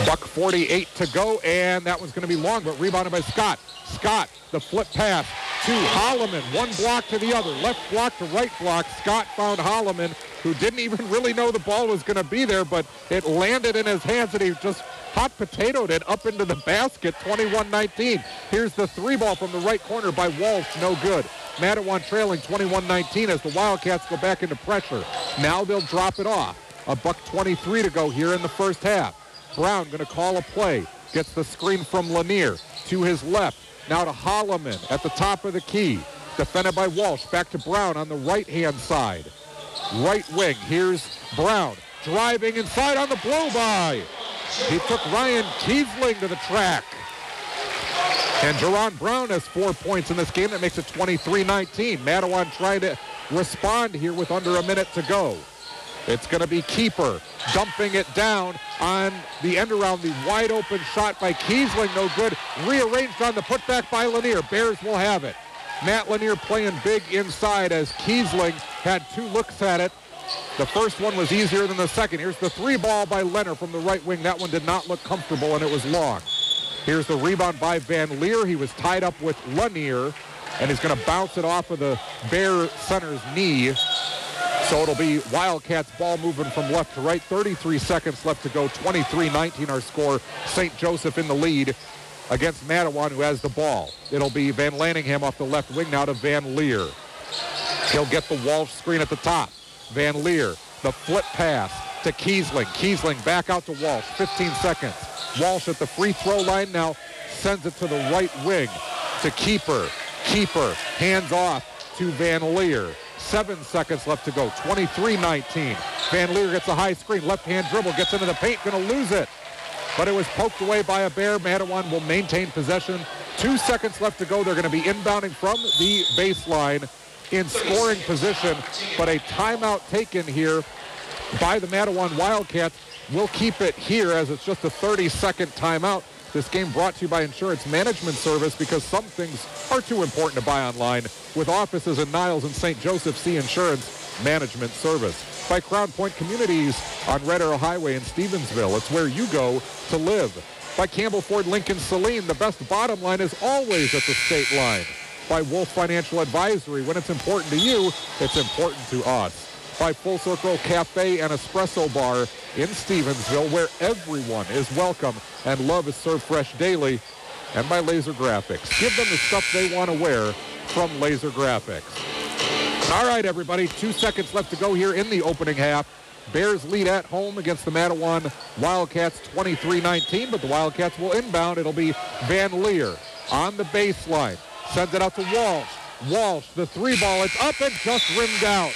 Buck 48 to go, and that one's going to be long, but rebounded by Scott. Scott, the flip pass to Holloman. One block to the other. Left block to right block. Scott found Holloman, who didn't even really know the ball was going to be there, but it landed in his hands, and he just hot potatoed it up into the basket, 21-19. Here's the three ball from the right corner by Walsh, no good. Mattawan trailing 21-19 as the Wildcats go back into pressure. Now they'll drop it off. A buck 23 to go here in the first half. Brown going to call a play. Gets the screen from Lanier to his left. Now to Holloman at the top of the key. Defended by Walsh. Back to Brown on the right-hand side. Right wing. Here's Brown driving inside on the blow-by. He took Ryan Kiesling to the track. And Jerron Brown has four points in this game. That makes it 23-19. Mattawan trying to respond here with under a minute to go. It's going to be Kuiper dumping it down on the end around the wide open shot by Kiesling. No good. Rearranged on the putback by Lanier. Bears will have it. Matt Lanier playing big inside as Kiesling had two looks at it. The first one was easier than the second. Here's the three ball by Leonard from the right wing. That one did not look comfortable and it was long. Here's the rebound by Van Leer. He was tied up with Lanier and he's going to bounce it off of the Bear center's knee. So it'll be Wildcats ball moving from left to right. 33 seconds left to go. 23-19 our score. St. Joseph in the lead against Mattawan who has the ball. It'll be Van Lanningham off the left wing now to Van Leer. He'll get the Walsh screen at the top. Van Leer, the flip pass to Kiesling. Kiesling back out to Walsh. 15 seconds. Walsh at the free throw line now sends it to the right wing to Kuiper. Kuiper hands off to Van Leer. Seven seconds left to go. 23-19. Van Leer gets a high screen. Left-hand dribble. Gets into the paint. To lose it. But it was poked away by a Bear. Mattawan will maintain possession. Two seconds left to go. They're going to be inbounding from the baseline in scoring position. But a timeout taken here by the Mattawan Wildcats. We'll keep it here as it's just a 30-second timeout. This game brought to you by Insurance Management Service because some things are too important to buy online. With offices in Niles and St. Joseph, see Insurance Management Service. By Crown Point Communities on Red Arrow Highway in Stevensville. It's where you go to live. By Campbell Ford Lincoln Saline, the best bottom line is always at the state line. By Wolf Financial Advisory, when it's important to you, it's important to us by Full Circle Cafe and Espresso Bar in Stevensville, where everyone is welcome and love is served fresh daily, and by Lazer Graphics. Give them the stuff they want to wear from Lazer Graphics. All right, everybody, two seconds left to go here in the opening half. Bears lead at home against the Mattawan Wildcats 23-19, but the Wildcats will inbound. It'll be Van Leer on the baseline. Sends it out to Walsh. Walsh, the three ball, it's up and just rimmed out.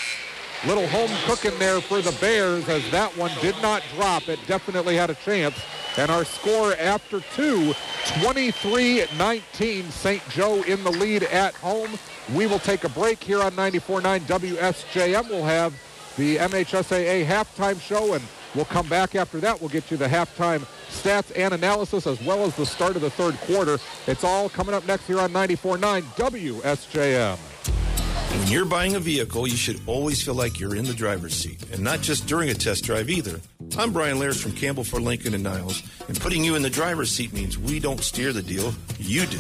Little home cooking there for the Bears as that one did not drop. It definitely had a chance. And our score after two, 23-19, St. Joe in the lead at home. We will take a break here on 94.9 WSJM. We'll have the MHSAA halftime show, and we'll come back after that. We'll get you the halftime stats and analysis as well as the start of the third quarter. It's all coming up next here on 94.9 WSJM. When you're buying a vehicle, you should always feel like you're in the driver's seat, and not just during a test drive either. I'm Brian Lairs from Campbell Ford Lincoln and Niles, and putting you in the driver's seat means we don't steer the deal, you do.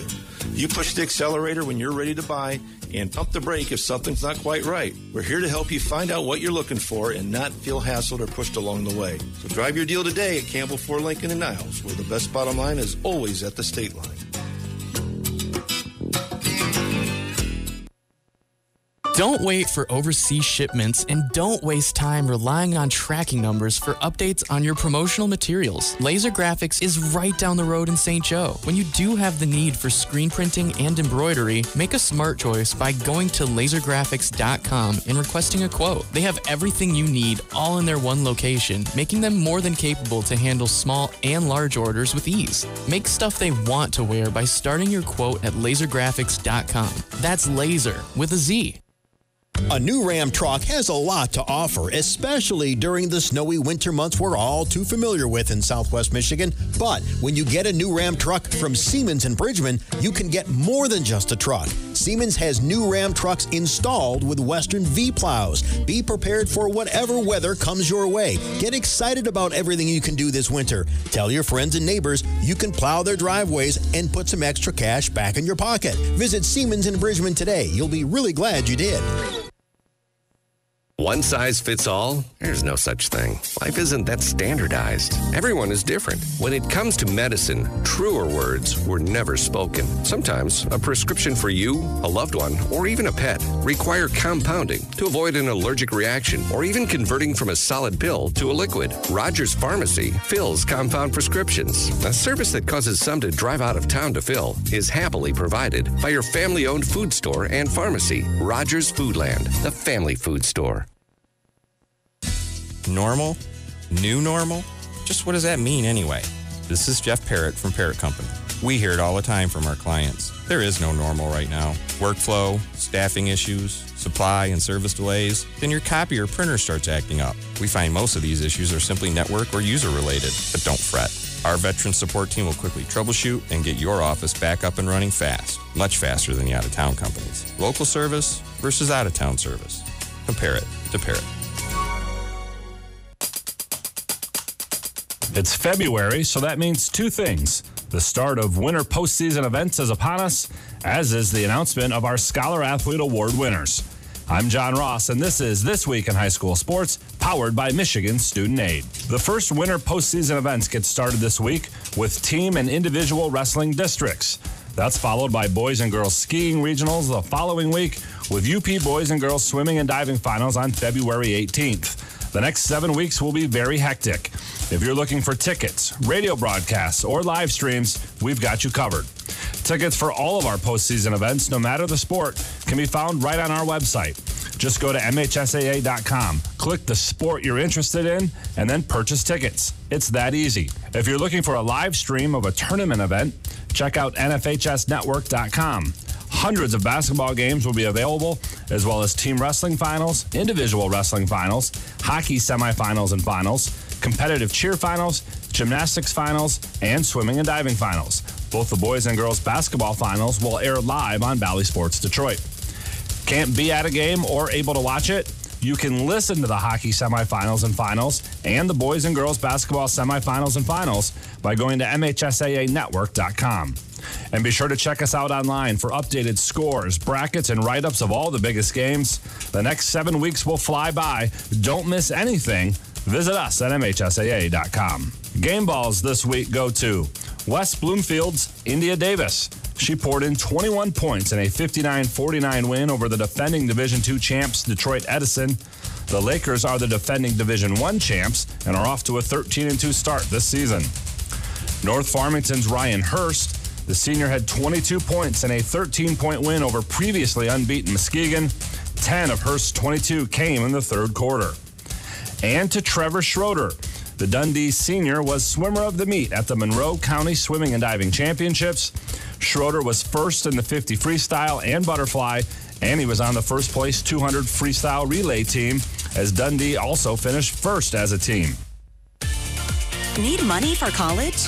You push the accelerator when you're ready to buy and pump the brake if something's not quite right. We're here to help you find out what you're looking for and not feel hassled or pushed along the way. So drive your deal today at Campbell Ford Lincoln and Niles, where the best bottom line is always at the state line. Don't wait for overseas shipments and don't waste time relying on tracking numbers for updates on your promotional materials. Lazer Graphics is right down the road in St. Joe. When you do have the need for screen printing and embroidery, make a smart choice by going to lazergraphics.com and requesting a quote. They have everything you need all in their one location, making them more than capable to handle small and large orders with ease. Make stuff they want to wear by starting your quote at lazergraphics.com. That's laser with a Z. A new Ram truck has a lot to offer, especially during the snowy winter months we're all too familiar with in southwest Michigan. But when you get a new Ram truck from Siemens and Bridgman, you can get more than just a truck. Siemens has new Ram trucks installed with Western V plows. Be prepared for whatever weather comes your way. Get excited about everything you can do this winter. Tell your friends and neighbors you can plow their driveways and put some extra cash back in your pocket. Visit Siemens and Bridgman today. You'll be really glad you did. One size fits all? There's no such thing. Life isn't that standardized. Everyone is different. When it comes to medicine, truer words were never spoken. Sometimes a prescription for you, a loved one, or even a pet require compounding to avoid an allergic reaction or even converting from a solid pill to a liquid. Rogers Pharmacy fills compound prescriptions. A service that causes some to drive out of town to fill is happily provided by your family owned food store and pharmacy, Rogers Foodland, the family food store. Normal? New normal? Just what does that mean anyway? This is Jeff Parrott from Parrott Company. We hear it all the time from our clients. There is no normal right now. Workflow, staffing issues, supply and service delays, then your copy or printer starts acting up. We find most of these issues are simply network or user related, but don't fret. Our veteran support team will quickly troubleshoot and get your office back up and running fast, much faster than the out of town companies. Local service versus out of town service. Compare it to Parrott. It's February, so that means two things. The start of winter postseason events is upon us, as is the announcement of our Scholar Athlete Award winners. I'm John Ross, and this is This Week in High School Sports, powered by Michigan Student Aid. The first winter postseason events get started this week with team and individual wrestling districts. That's followed by boys and girls skiing regionals the following week, with UP boys and girls swimming and diving finals on February 18th. The next seven weeks will be very hectic. If you're looking for tickets, radio broadcasts, or live streams, we've got you covered. Tickets for all of our postseason events, no matter the sport, can be found right on our website. Just go to MHSAA.com, click the sport you're interested in, and then purchase tickets. It's that easy. If you're looking for a live stream of a tournament event, check out NFHSNetwork.com. Hundreds of basketball games will be available, as well as team wrestling finals, individual wrestling finals, hockey semifinals and finals, competitive cheer finals, gymnastics finals, and swimming and diving finals. Both the boys and girls basketball finals will air live on Bally Sports Detroit. Can't be at a game or able to watch it? You can listen to the hockey semifinals and finals and the boys and girls basketball semifinals and finals by going to MHSAAnetwork.com. And be sure to check us out online for updated scores, brackets, and write ups of all the biggest games. The next seven weeks will fly by. Don't miss anything. Visit us at MHSAA.com. Game balls this week go to West Bloomfield's India Davis. She poured in 21 points in a 59 49 win over the defending Division II champs Detroit Edison. The Lakers are the defending Division I champs and are off to a 13 2 start this season. North Farmington's Ryan Hurst. The senior had 22 points in a 13 point win over previously unbeaten Muskegon. 10 of Hurst's 22 came in the third quarter. And to Trevor Schroeder. The Dundee senior was swimmer of the meet at the Monroe County Swimming and Diving Championships. Schroeder was first in the 50 freestyle and butterfly, and he was on the first place 200 freestyle relay team, as Dundee also finished first as a team. Need money for college?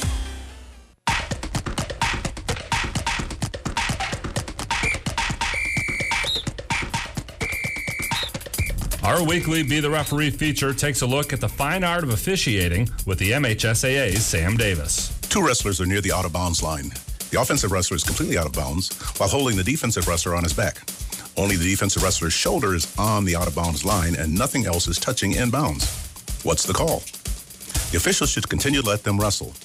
Our weekly Be the Referee feature takes a look at the fine art of officiating with the MHSAA's Sam Davis. Two wrestlers are near the out of bounds line. The offensive wrestler is completely out of bounds while holding the defensive wrestler on his back. Only the defensive wrestler's shoulder is on the out of bounds line and nothing else is touching in bounds. What's the call? The officials should continue to let them wrestle.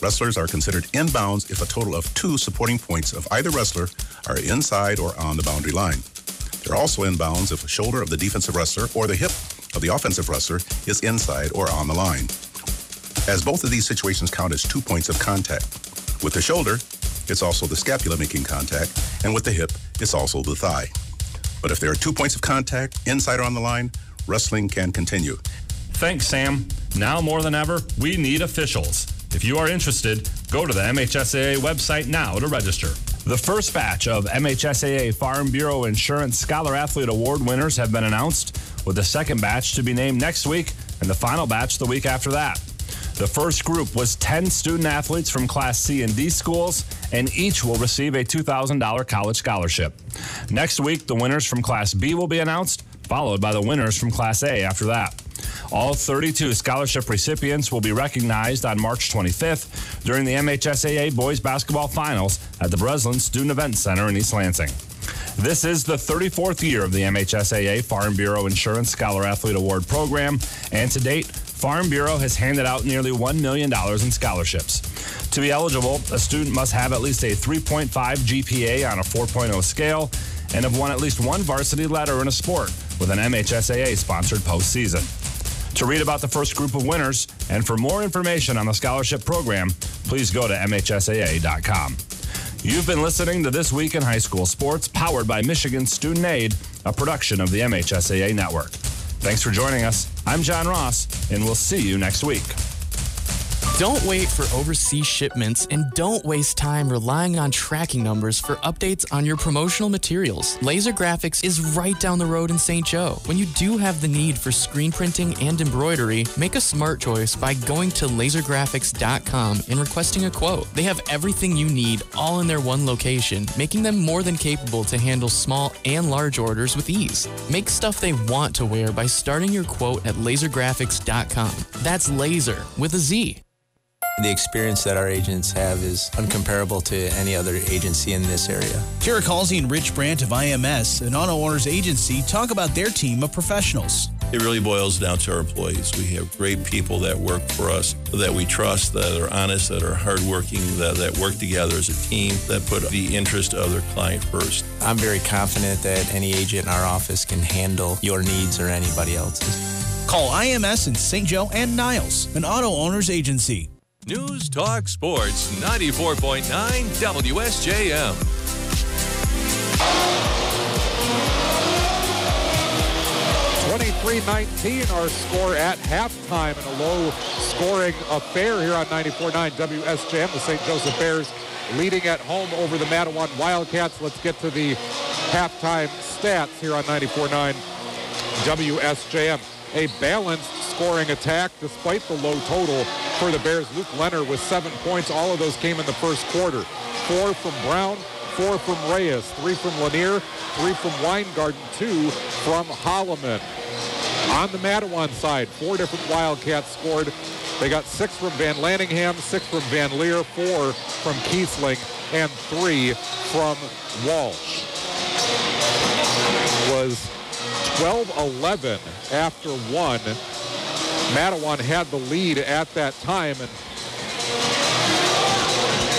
Wrestlers are considered in bounds if a total of two supporting points of either wrestler are inside or on the boundary line. They're also in bounds if the shoulder of the defensive wrestler or the hip of the offensive wrestler is inside or on the line. As both of these situations count as two points of contact. With the shoulder, it's also the scapula making contact, and with the hip, it's also the thigh. But if there are two points of contact, inside or on the line, wrestling can continue. Thanks, Sam. Now more than ever, we need officials. If you are interested, go to the MHSAA website now to register. The first batch of MHSAA Farm Bureau Insurance Scholar Athlete Award winners have been announced, with the second batch to be named next week and the final batch the week after that. The first group was 10 student athletes from Class C and D schools, and each will receive a $2,000 college scholarship. Next week, the winners from Class B will be announced, followed by the winners from Class A after that. All 32 scholarship recipients will be recognized on March 25th during the MHSAA Boys Basketball Finals at the Breslin Student Event Center in East Lansing. This is the 34th year of the MHSAA Farm Bureau Insurance Scholar Athlete Award program, and to date, Farm Bureau has handed out nearly $1 million in scholarships. To be eligible, a student must have at least a 3.5 GPA on a 4.0 scale and have won at least one varsity letter in a sport with an MHSAA sponsored postseason. To read about the first group of winners and for more information on the scholarship program, please go to MHSAA.com. You've been listening to This Week in High School Sports, powered by Michigan Student Aid, a production of the MHSAA Network. Thanks for joining us. I'm John Ross, and we'll see you next week. Don't wait for overseas shipments and don't waste time relying on tracking numbers for updates on your promotional materials. Lazer Graphics is right down the road in St. Joe. When you do have the need for screen printing and embroidery, make a smart choice by going to lazergraphics.com and requesting a quote. They have everything you need all in their one location, making them more than capable to handle small and large orders with ease. Make stuff they want to wear by starting your quote at lazergraphics.com. That's laser with a Z. The experience that our agents have is uncomparable to any other agency in this area. Derek Halsey and Rich Brandt of IMS, an auto owners agency, talk about their team of professionals. It really boils down to our employees. We have great people that work for us, that we trust, that are honest, that are hardworking, that, that work together as a team, that put the interest of their client first. I'm very confident that any agent in our office can handle your needs or anybody else's. Call IMS in St. Joe and Niles, an auto owners agency. News Talk Sports 94.9 WSJM. Twenty-three nineteen, our score at halftime in a low-scoring affair here on 94.9 WSJM. The St. Joseph Bears leading at home over the Mattawan Wildcats. Let's get to the halftime stats here on 94.9 WSJM. A balanced scoring attack despite the low total for the Bears. Luke Leonard with seven points. All of those came in the first quarter. Four from Brown, four from Reyes, three from Lanier, three from Weingarten, two from Holloman. On the Mattawan side, four different Wildcats scored. They got six from Van Lanningham, six from Van Leer, four from Kiesling, and three from Walsh. Was 12-11 after one. Mattawan had the lead at that time, and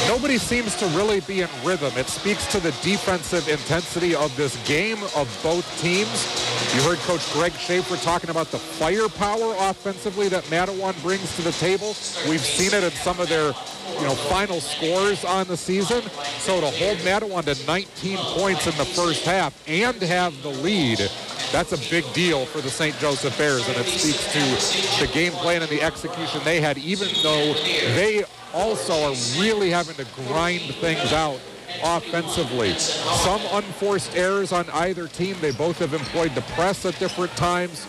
nobody seems to really be in rhythm. It speaks to the defensive intensity of this game of both teams. You heard Coach Greg Schaefer talking about the firepower offensively that Mattawan brings to the table. We've seen it in some of their you know, final scores on the season. So to hold Mattawan to 19 points in the first half and have the lead that's a big deal for the St. Joseph Bears, and it speaks to the game plan and the execution they had, even though they also are really having to grind things out offensively. Some unforced errors on either team. They both have employed the press at different times.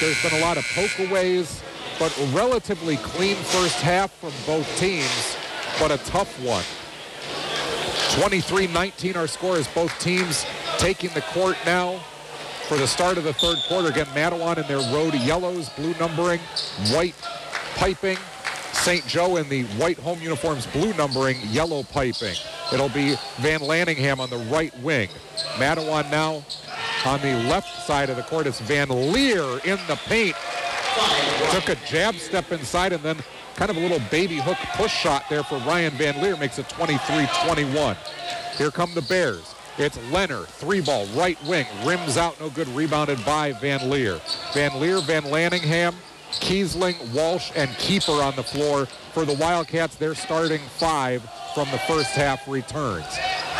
There's been a lot of pokeaways, but relatively clean first half from both teams, but a tough one. 23-19 our score is both teams taking the court now. for the start of the third quarter. Again, Mattawan in their road yellows, blue numbering, white piping. St. Joe in the white home uniforms, blue numbering, yellow piping. It'll be Van Lanningham on the right wing. Mattawan now on the left side of the court. It's Van Leer in the paint. Took a jab step inside and then kind of a little baby hook push shot there for Ryan Van Leer. Makes it 23-21. Here come the Bears. It's Leonard, three ball, right wing, rims out, no good, rebounded by Van Leer. Van Leer, Van Lanningham, Kiesling, Walsh, and Kuiper on the floor for the Wildcats. They're starting five from the first half returns.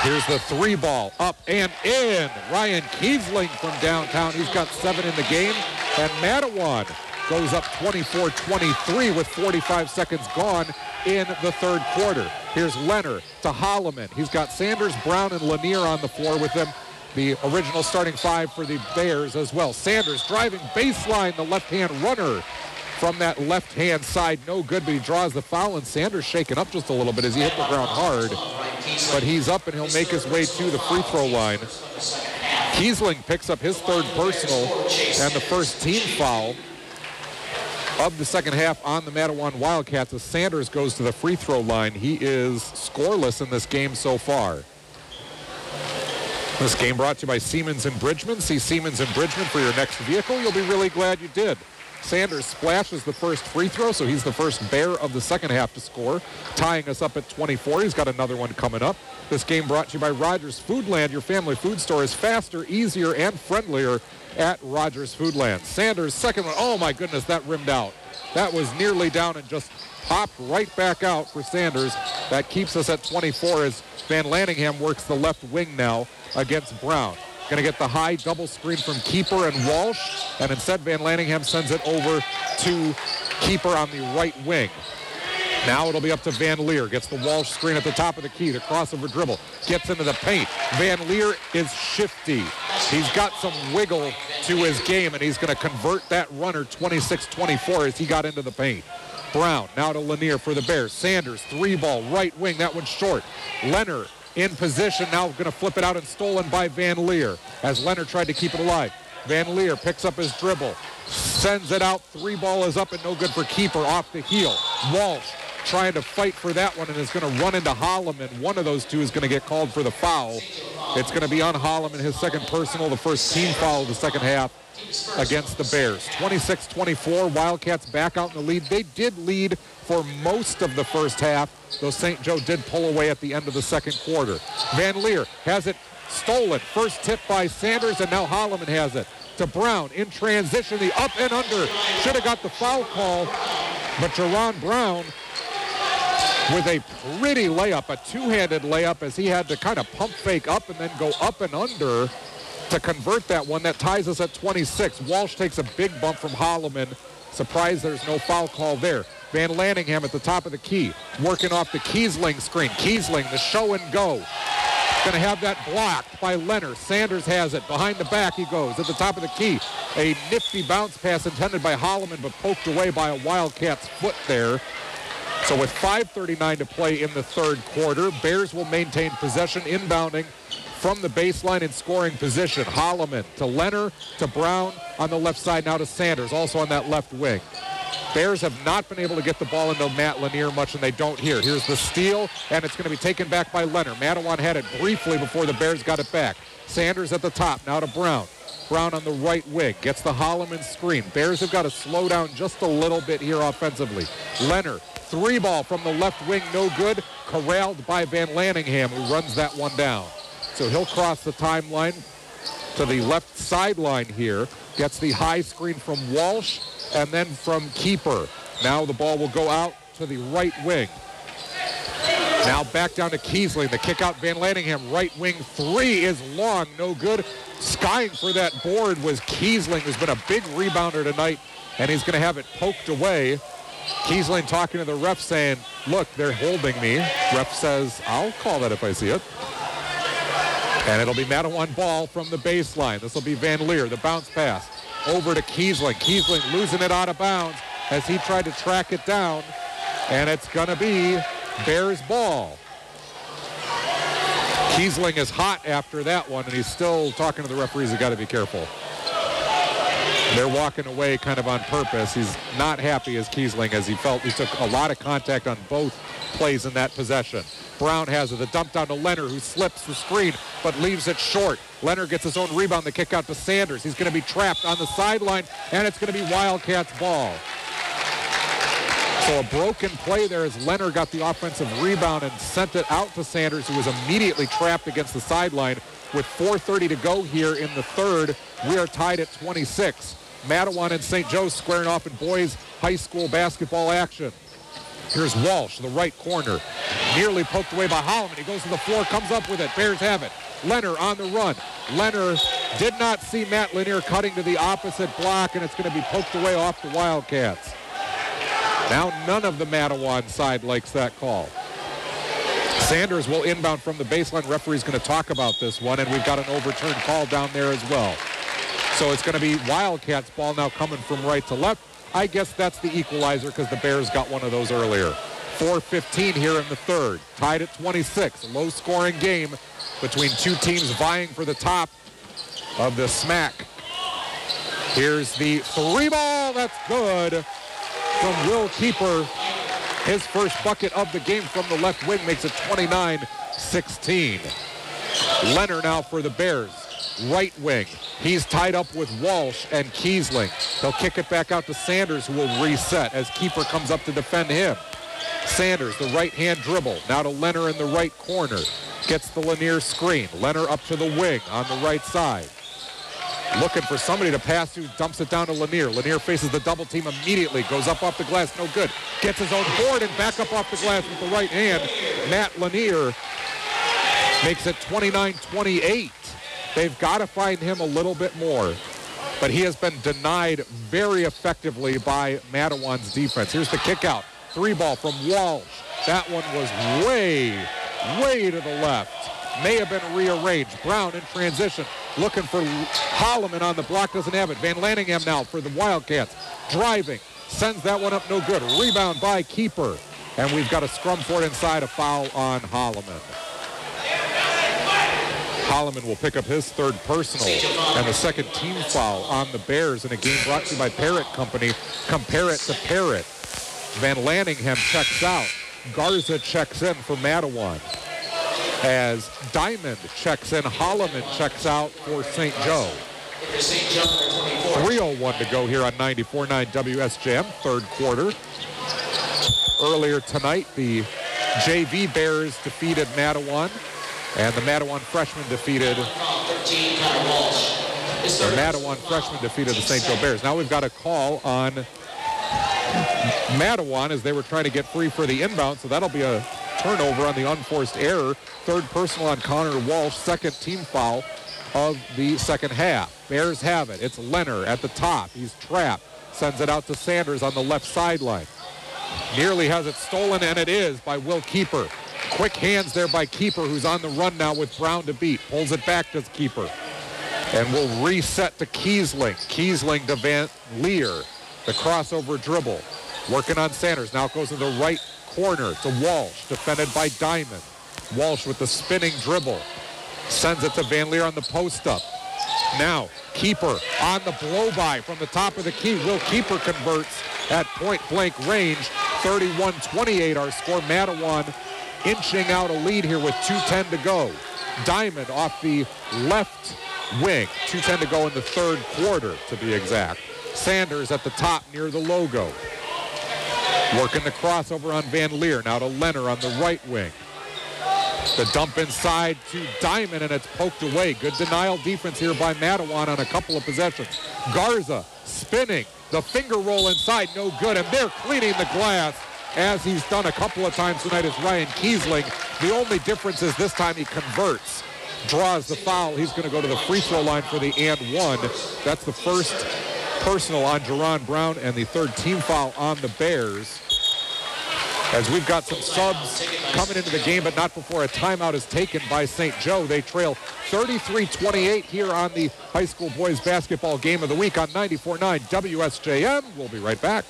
Here's the three ball, up and in. Ryan Kiesling from downtown. He's got seven in the game. And Mattawan goes up 24-23 with 45 seconds gone in the third quarter. Here's Leonard to Holloman. He's got Sanders, Brown, and Lanier on the floor with them. The original starting five for the Bears as well. Sanders driving baseline, the left-hand runner from that left-hand side. No good, but he draws the foul, and Sanders shaken up just a little bit as he hit the ground hard. But he's up, and he'll make his way to the free throw line. Kiesling picks up his third personal and the first team foul of the second half on the Mattawan Wildcats as Sanders goes to the free throw line. He is scoreless in this game so far. This game brought to you by Siemens and Bridgman. See Siemens and Bridgman for your next vehicle. You'll be really glad you did. Sanders splashes the first free throw, so he's the first bear of the second half to score, tying us up at 24. He's got another one coming up. This game brought to you by Rogers Foodland. Your family food store is faster, easier, and friendlier at Rogers Foodland. Sanders, second one. Oh, my goodness, that rimmed out. That was nearly down and just popped right back out for Sanders. That keeps us at 24 as Van Lanningham works the left wing now against Brown. Going to get the high double screen from Kuiper and Walsh, and instead Van Lanningham sends it over to Kuiper on the right wing. Now it'll be up to Van Leer. Gets the Walsh screen at the top of the key. The crossover dribble. Gets into the paint. Van Leer is shifty. He's got some wiggle to his game, and he's going to convert that runner 26-24 as he got into the paint. Brown now to Lanier for the Bears. Sanders, three ball, right wing. That one's short. Leonard in position. Now going to flip it out and stolen by Van Leer as Leonard tried to keep it alive. Van Leer picks up his dribble, sends it out. Three ball is up and no good for Kuiper off the heel. Walsh trying to fight for that one and is going to run into Holloman. One of those two is going to get called for the foul. It's going to be on Holloman, his second personal, the first team foul of the second half against the Bears. 26-24, Wildcats back out in the lead. They did lead for most of the first half, though St. Joe did pull away at the end of the second quarter. Van Leer has it stolen. First tip by Sanders, and now Holloman has it. To Brown in transition, the up and under. Should have got the foul call, but Jerron Brown with a pretty layup, a two-handed layup as he had to kind of pump fake up and then go up and under to convert that one. That ties us at 26. Walsh takes a big bump from Holloman. Surprised there's no foul call there. Van Lanningham at the top of the key, working off the Kiesling screen. Kiesling, the show and go. Going to have that blocked by Leonard. Sanders has it. Behind the back he goes. At the top of the key, a nifty bounce pass intended by Holloman, but poked away by a Wildcat's foot there. So with 5.39 to play in the third quarter, Bears will maintain possession inbounding from the baseline in scoring position. Holloman to Leonard to Brown on the left side, now to Sanders, also on that left wing. Bears have not been able to get the ball into Matt Lanier much, and they don't here. Here's the steal, and it's going to be taken back by Leonard. Mattawan had it briefly before the Bears got it back. Sanders at the top, now to Brown. Brown on the right wing gets the Holloman screen. Bears have got to slow down just a little bit here offensively. Leonard, three ball from the left wing, no good. Corralled by Van Lanningham, who runs that one down. So he'll cross the timeline to the left sideline here. Gets the high screen from Walsh and then from Keeper. Now the ball will go out to the right wing. Now back down to Kiesling. The kick out Van Lanningham. Right wing three is long. No good. Skying for that board was Kiesling, who's been a big rebounder tonight, and he's going to have it poked away. Kiesling talking to the ref saying, look, they're holding me. Ref says, I'll call that if I see it. And it'll be Mattawan ball from the baseline. This will be Van Leer, the bounce pass. Over to Kiesling. Kiesling losing it out of bounds as he tried to track it down. And it's going to be Bears ball. Kiesling is hot after that one, and he's still talking to the referees. You got to be careful. They're walking away kind of on purpose. He's not happy as Kiesling as he felt he took a lot of contact on both plays in that possession. Brown has it. The dump down to Leonard, who slips the screen but leaves it short. Leonard gets his own rebound. The kick out to Sanders. He's going to be trapped on the sideline, and it's going to be Wildcats ball. So a broken play there as Leonard got the offensive rebound and sent it out to Sanders, who was immediately trapped against the sideline. With 4.30 to go here in the third, we are tied at 26. Mattawan and St. Joe squaring off in boys high school basketball action. Here's Walsh, the right corner. Nearly poked away by Holloman. He goes to the floor, comes up with it. Bears have it. Leonard on the run. Leonard did not see Matt Lanier cutting to the opposite block, and it's going to be poked away off the Wildcats. Now none of the Mattawan side likes that call. Sanders will inbound from the baseline. Referee's going to talk about this one, and we've got an overturned call down there as well. So it's going to be Wildcats ball now coming from right to left. I guess that's the equalizer because the Bears got one of those earlier. 4.15 here in the third. Tied at 26. Low scoring game between two teams vying for the top of the smack. Here's the three ball. That's good from Will Kuiper. His first bucket of the game from the left wing makes it 29-16. Leonard now for the Bears. Right wing. He's tied up with Walsh and Kiesling. They'll kick it back out to Sanders, who will reset as Kuiper comes up to defend him. Sanders, the right-hand dribble. Now to Leonard in the right corner. Gets the Lanier screen. Leonard up to the wing on the right side. Looking for somebody to pass to, dumps it down to Lanier. Lanier faces the double team immediately, goes up off the glass, no good. Gets his own board and back up off the glass with the right hand. Matt Lanier makes it 29-28. They've got to find him a little bit more. But he has been denied very effectively by Mattawan's defense. Here's the kick out. Three ball from Walsh. That one was way, way to the left. May have been rearranged. Brown in transition. Looking for Holloman on the block. Doesn't have it. Van Lanningham now for the Wildcats. Driving. Sends that one up no good. Rebound by Kuiper. And we've got a scrum for it inside. A foul on Holloman. Holloman will pick up his third personal and the second team foul on the Bears in a game brought to you by Parrott Company. Compare it to Parrott. Van Lanningham checks out. Garza checks in for Mattawan. As Diamond checks in, Holloman checks out for St. Joe. 3.01 to go here on 94.9 WSJM, third quarter. Earlier tonight, the JV Bears defeated Mattawan. And the Mattawan freshman defeated the Mattawan freshman defeated the St. Joe Bears. Now we've got a call on Mattawan as they were trying to get free for the inbound. So that'll be a turnover on the unforced error. Third personal on Connor Walsh. Second team foul of the second half. Bears have it. It's Leonard at the top. He's trapped. Sends it out to Sanders on the left sideline. Nearly has it stolen, and it is by Will Kuiper. Quick hands there by Kuiper, who's on the run now with Brown to beat. Pulls it back to Kuiper. And will reset to Kiesling. Kiesling to Van Leer. The crossover dribble. Working on Sanders. Now goes to the right corner to Walsh. Defended by Diamond. Walsh with the spinning dribble. Sends it to Van Leer on the post up. Now, Kuiper on the blow by from the top of the key. Will Kuiper converts at point blank range. 31-28 our score. Mattawan inching out a lead here with 2.10 to go. Diamond off the left wing. 2.10 to go in the third quarter, to be exact. Sanders at the top near the logo. Working the crossover on Van Leer. Now to Leonard on the right wing. The dump inside to Diamond, and it's poked away. Good denial defense here by Mattawan on a couple of possessions. Garza spinning. The finger roll inside, no good, and they're cleaning the glass as he's done a couple of times tonight is Ryan Kiesling. The only difference is this time he converts, draws the foul. He's going to go to the free throw line for the and one. That's the first personal on Jerron Brown and the third team foul on the Bears. As we've got some subs coming into the game, but not before a timeout is taken by St. Joe. They trail 33-28 here on the high school boys basketball game of the week on 94.9 WSJM. We'll be right back.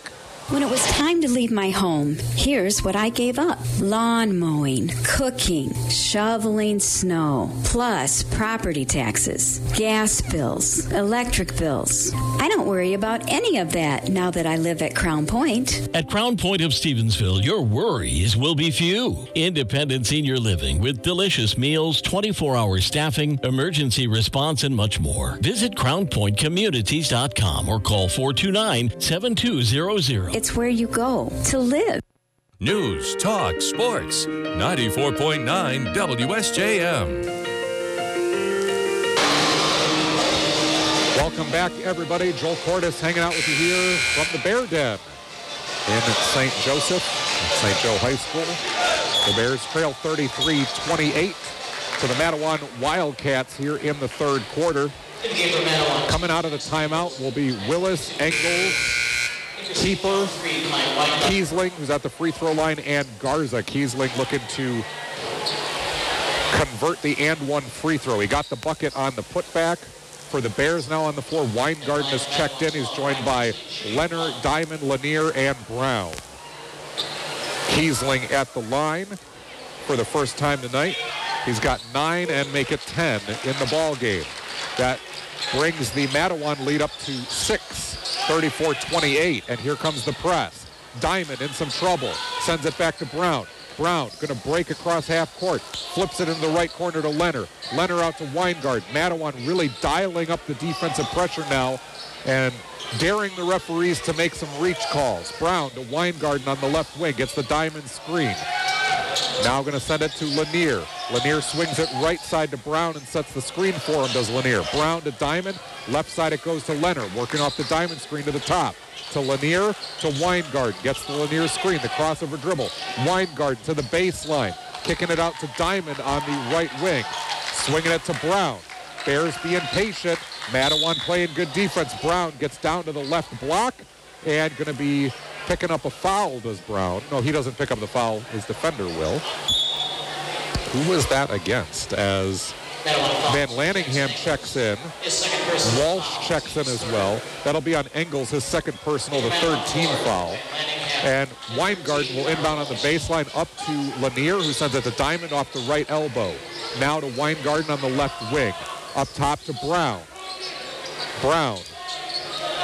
When it was time to leave my home, here's what I gave up lawn mowing, cooking, shoveling snow, plus property taxes, gas bills, electric bills. I don't worry about any of that now that I live at Crown Point. At Crown Point of Stevensville, your worries will be few. Independent senior living with delicious meals, 24 hour staffing, emergency response, and much more. Visit CrownPointCommunities.com or call 429 7200. It's where you go to live. News, talk, sports. 94.9 WSJM. Welcome back, everybody. Joel Cordes hanging out with you here from the Bear Den in St. Joseph, St. Joe High School. The Bears trail 33-28 to the Mattawan Wildcats here in the third quarter. Coming out of the timeout will be Willis, Engels, Kuiper, Kiesling, who's at the free throw line, and Garza. Kiesling looking to convert the and one free throw. He got the bucket on the putback. For the Bears now on the floor, Weingarten is checked in. He's joined by Leonard, Diamond, Lanier, and Brown. Kiesling at the line for the first time tonight. He's got nine and make it 10 in the ball game. That brings the Mattawan lead up to six, 34-28. And here comes the press. Diamond in some trouble. Sends it back to Brown. Brown going to break across half court. Flips it in the right corner to Leonard. Leonard out to Weingard. Mattawan really dialing up the defensive pressure now and daring the referees to make some reach calls. Brown to Weingarten on the left wing. Gets the diamond screen. Now going to send it to Lanier. Lanier swings it right side to Brown and sets the screen for him, does Lanier. Brown to Diamond. Left side it goes to Leonard, working off the diamond screen to the top. To Lanier, to Weingard. Gets the Lanier screen, the crossover dribble. Weingard to the baseline. Kicking it out to Diamond on the right wing. Swinging it to Brown. Bears being patient. Mattawan playing good defense. Brown gets down to the left block and going to be picking up a foul, does Brown. No, he doesn't pick up the foul. His defender will. Who was that against as Van Lanningham checks in. Walsh checks in as well. That'll be on Engels, his second personal, the third team foul. And Weingarten will inbound on the baseline up to Lanier, who sends it to Diamond off the right elbow. Now to Weingarten on the left wing. Up top to Brown. Brown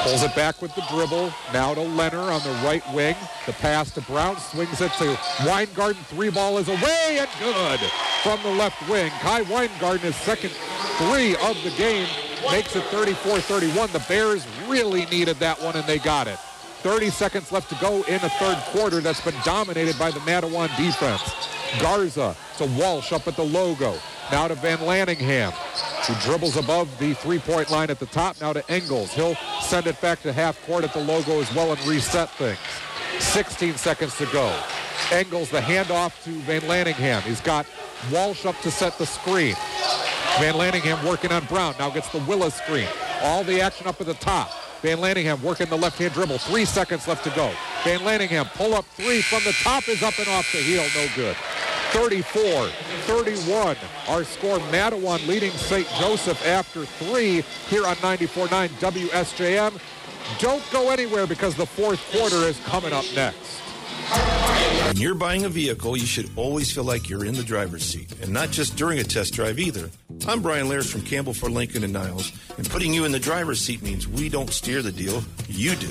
Pulls it back with the dribble. Now to Leonard on the right wing. The pass to Brown. Swings it to Weingarten. Three ball is away and good from the left wing. Kai Weingarten, his second three of the game, makes it 34-31. The Bears really needed that one and they got it. 30 seconds left to go in the third quarter that's been dominated by the Mattawan defense. Garza to Walsh up at the logo. Now to Van Lanningham, who dribbles above the three-point line at the top. Now to Engels. He'll send it back to half court at the logo as well and reset things. 16 seconds to go. Engels, the handoff to Van Lanningham. He's got Walsh up to set the screen. Van Lanningham working on Brown. Now gets the Willis screen. All the action up at the top. Van Lanningham working the left-hand dribble. Three seconds left to go. Van Lanningham pull up three from the top is up and off the heel. No good. 34-31. Our score, Mattawan leading St. Joseph after three here on 94.9 WSJM. Don't go anywhere because the fourth quarter is coming up next. When you're buying a vehicle, you should always feel like you're in the driver's seat, and not just during a test drive either. I'm Brian Lairs from Campbell Ford Lincoln and Niles, and putting you in the driver's seat means we don't steer the deal, you do.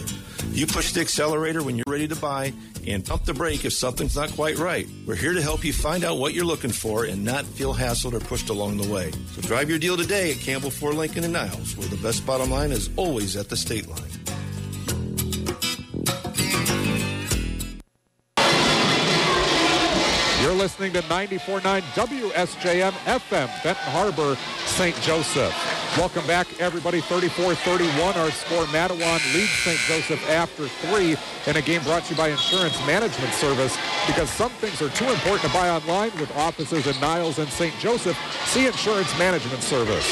You push the accelerator when you're ready to buy, and pump the brake if something's not quite right. We're here to help you find out what you're looking for and not feel hassled or pushed along the way. So drive your deal today at Campbell Ford Lincoln and Niles, where the best bottom line is always at the state line. Listening to 94.9 WSJM FM, Benton Harbor, St. Joseph. Welcome back, everybody. 34-31. Our score, Mattawan leads St. Joseph after three in a game brought to you by Insurance Management Service. Because some things are too important to buy online with offices in Niles and St. Joseph. See Insurance Management Service.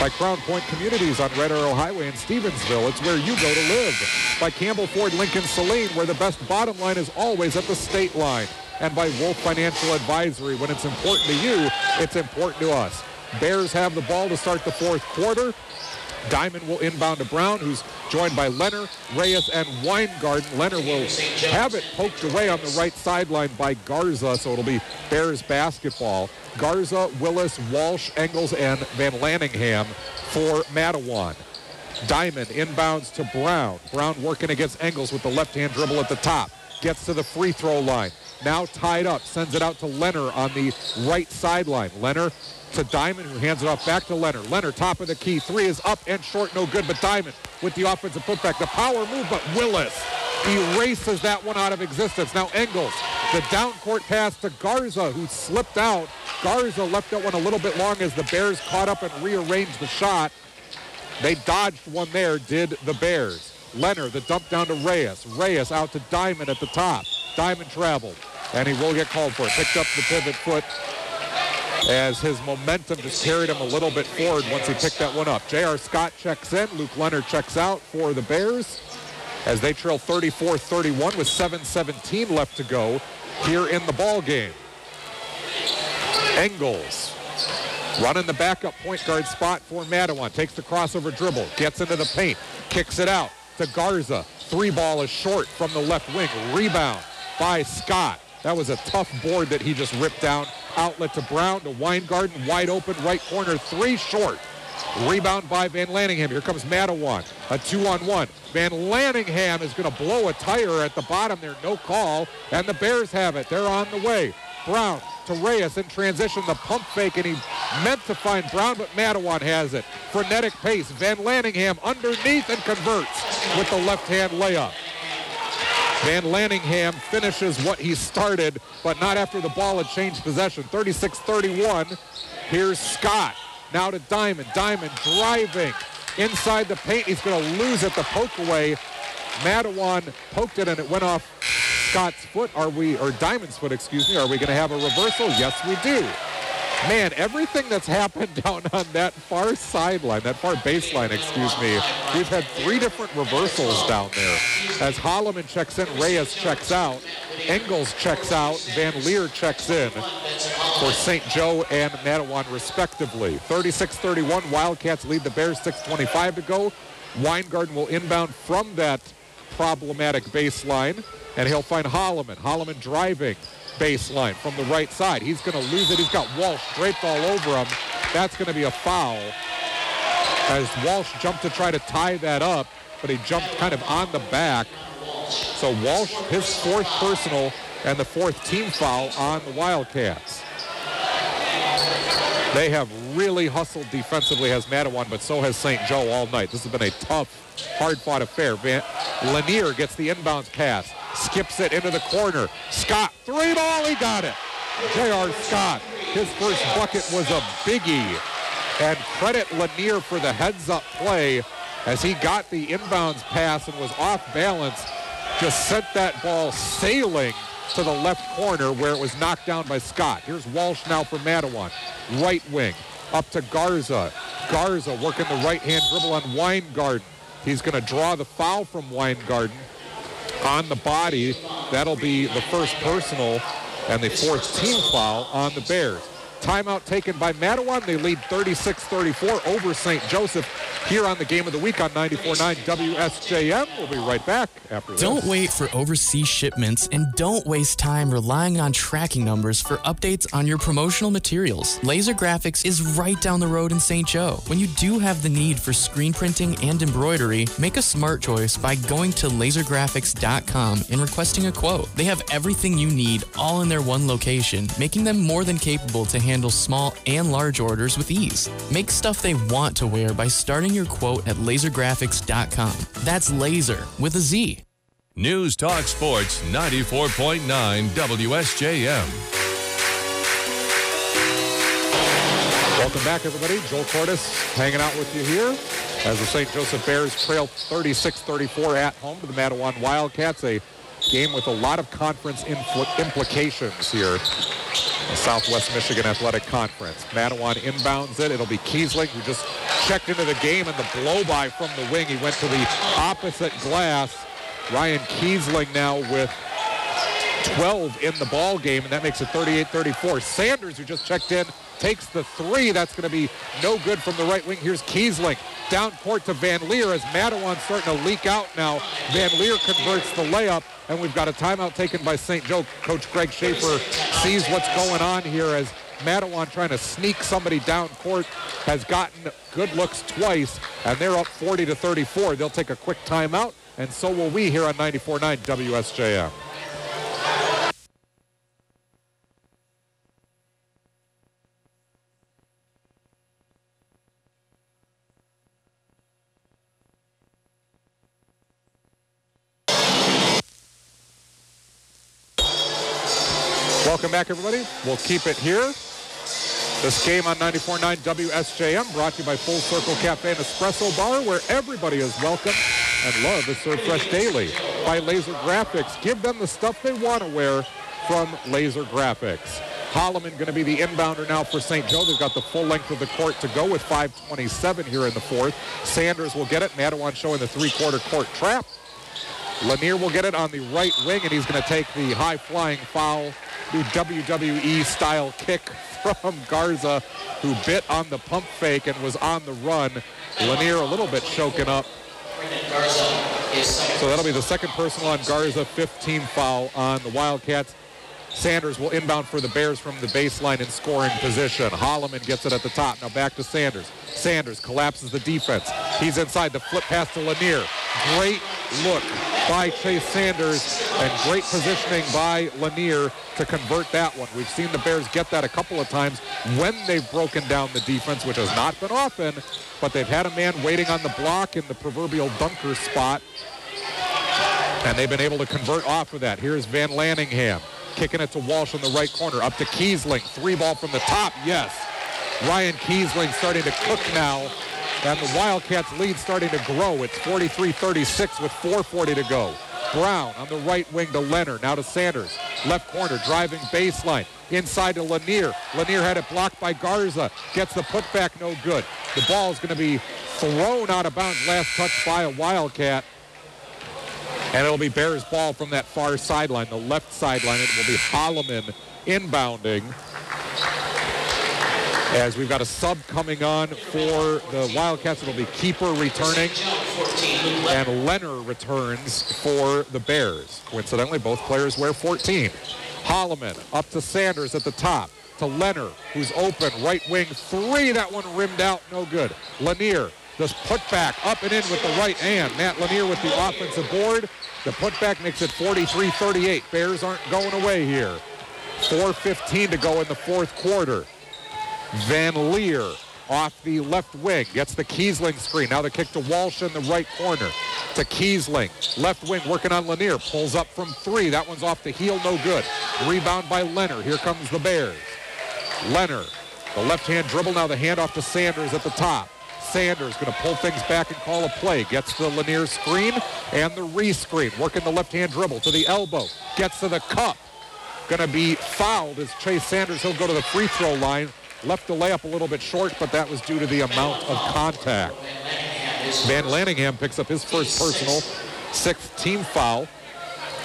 By Crown Point Communities on Red Arrow Highway in Stevensville. It's where you go to live. By Campbell Ford Lincoln Saline, where the best bottom line is always at the state line and by Wolf Financial Advisory. When it's important to you, it's important to us. Bears have the ball to start the fourth quarter. Diamond will inbound to Brown, who's joined by Leonard, Reyes, and Weingarten. Leonard will have it poked away on the right sideline by Garza, so it'll be Bears basketball. Garza, Willis, Walsh, Engels, and Van Lanningham for Mattawan. Diamond inbounds to Brown. Brown working against Engels with the left-hand dribble at the top. Gets to the free throw line. Now tied up. Sends it out to Leonard on the right sideline. Leonard to Diamond, who hands it off back to Leonard. Leonard, top of the key. Three is up and short, no good. But Diamond with the offensive putback. The power move, but Willis erases that one out of existence. Now Engels, the down court pass to Garza, who slipped out. Garza left that one a little bit long as the Bears caught up and rearranged the shot. They dodged one there, did the Bears. Leonard, the dump down to Reyes. Reyes out to Diamond at the top. Diamond traveled, and he will get called for it. Picked up the pivot foot as his momentum just carried him a little bit forward once he picked that one up. J.R. Scott checks in. Luke Leonard checks out for the Bears as they trail 34-31 with 7-17 left to go here in the ball game. Engels running the backup point guard spot for Mattawan. Takes the crossover dribble, gets into the paint, kicks it out to Garza. Three ball is short from the left wing. Rebound by Scott. That was a tough board that he just ripped down. Outlet to Brown to Weingarten. Wide open right corner. Three short. Rebound by Van Lanningham. Here comes Mattawan. A two-on-one. Van Lanningham is going to blow a tire at the bottom there. No call. And the Bears have it. They're on the way. Brown to Reyes in transition. The pump fake, and he meant to find Brown, but Mattawan has it. Frenetic pace. Van Lanningham underneath and converts with the left-hand layup. Van Lanningham finishes what he started, but not after the ball had changed possession. 36-31. Here's Scott. Now to Diamond. Diamond driving inside the paint. He's going to lose it. The poke away. Mattawan poked it and it went off Scott's foot. Are we, or Diamond's foot, excuse me. Are we going to have a reversal? Yes, we do. Man, everything that's happened [laughs] down on that far sideline, that far baseline, excuse me, we've had three different reversals down there. As Holloman checks in, Reyes checks out, Engels checks out, Van Leer checks in for St. Joe and Mattawan respectively. 36-31, Wildcats lead the Bears, 6.25 to go. Weingarten will inbound from that problematic baseline, and he'll find Holloman. Holloman driving baseline from the right side. He's going to lose it. He's got Walsh draped all over him. That's going to be a foul as Walsh jumped to try to tie that up, but he jumped kind of on the back. So Walsh, his fourth personal and the fourth team foul on the Wildcats. They have really hustled defensively, as Mattawan, but so has St. Joe all night. This has been a tough, hard-fought affair. Van Lanier gets the inbounds pass, skips it into the corner. Scott, three ball, he got it. J.R. Scott, his first bucket was a biggie. And credit Lanier for the heads-up play as he got the inbounds pass and was off balance. Just sent that ball sailing to the left corner where it was knocked down by Scott. Here's Walsh now for Mattawan. Right wing up to Garza. Garza working the right-hand dribble on Weingarten. He's going to draw the foul from Weingarten on the body. That'll be the first personal and the fourth team foul on the Bears. Timeout taken by Mattawan. They lead 36-34 over St. Joseph here on the Game of the Week on 94.9 WSJM. We'll be right back after this. Don't wait for overseas shipments and don't waste time relying on tracking numbers for updates on your promotional materials. Lazer Graphics is right down the road in St. Joe. When you do have the need for screen printing and embroidery, make a smart choice by going to lazergraphics.com and requesting a quote. They have everything you need all in their one location, making them more than capable to handle small and large orders with ease. Make stuff they want to wear by starting your quote at lazergraphics.com. That's laser with a Z. News Talk Sports 94.9 WSJM. Welcome back, everybody. Joel Cordes hanging out with you here as the St. Joseph Bears trail 36-34 at home to the Mattawan Wildcats. A game with a lot of conference implications here. The Southwest Michigan Athletic Conference. Mattawan inbounds it. It'll be Kiesling who just checked into the game and the blow-by from the wing. He went to the opposite glass. Ryan Kiesling now with 12 in the ball game, and that makes it 38-34. Sanders, who just checked in, takes the three. That's going to be no good from the right wing. Here's Kiesling down court to Van Leer as Mattawan starting to leak out now. Van Leer converts the layup, and we've got a timeout taken by St. Joe. Coach Greg Schaefer sees what's going on here as Mattawan trying to sneak somebody down court has gotten good looks twice, and they're up 40 to 34. They'll take a quick timeout, and so will we here on 94.9 WSJM. Welcome back, everybody. We'll keep it here. This game on 94.9 WSJM brought to you by Full Circle Cafe and Espresso Bar, where everybody is welcome and love is served fresh daily. By Lazer Graphics, give them the stuff they want to wear from Lazer Graphics. Holloman going to be the inbounder now for St. Joe. They've got the full length of the court to go with 5.27 here in the fourth. Sanders will get it. Mattawan showing the three-quarter court trap. Lanier will get it on the right wing, and he's going to take the high-flying foul, the WWE-style kick [laughs] from Garza, who bit on the pump fake and was on the run. Lanier a little bit choking up. So that'll be the second personal on Garza, 15 foul on the Wildcats. Sanders will inbound for the Bears from the baseline in scoring position. Holloman gets it at the top. Now back to Sanders. Sanders collapses the defense. He's inside the flip pass to Lanier. Great look by Chase Sanders and great positioning by Lanier to convert that one. We've seen the Bears get that a couple of times when they've broken down the defense, which has not been often, but they've had a man waiting on the block in the proverbial bunker spot, and they've been able to convert off of that. Here's Van Lanningham kicking it to Walsh in the right corner. Up to Kiesling. Three ball from the top. Yes. Ryan Kiesling starting to cook now. And the Wildcats lead starting to grow. It's 43-36 with 4.40 to go. Brown on the right wing to Leonard. Now to Sanders. Left corner driving baseline. Inside to Lanier. Lanier had it blocked by Garza. Gets the putback no good. The ball is going to be thrown out of bounds. Last touch by a Wildcat. And it'll be Bears ball from that far sideline, the left sideline. It will be Holloman inbounding. As we've got a sub coming on for the Wildcats, it'll be Kuiper returning. And Leonard returns for the Bears. Coincidentally, both players wear 14. Holloman up to Sanders at the top. To Leonard, who's open, right wing three. That one rimmed out, no good. Lanier just put back up and in with the right hand. Matt Lanier with the offensive board. The putback makes it 43-38. Bears aren't going away here. 4.15 to go in the fourth quarter. Van Leer off the left wing gets the Kiesling screen. Now the kick to Walsh in the right corner. To Kiesling. Left wing working on Lanier. Pulls up from three. That one's off the heel. No good. Rebound by Leonard. Here comes the Bears. Leonard. The left-hand dribble. Now the handoff to Sanders at the top. Sanders going to pull things back and call a play. Gets the Lanier screen and the re-screen. Working the left-hand dribble to the elbow. Gets to the cup. Going to be fouled as Chase Sanders. He'll go to the free throw line. Left the layup a little bit short, but that was due to the amount of contact. Van Lanningham picks up his first personal, sixth team foul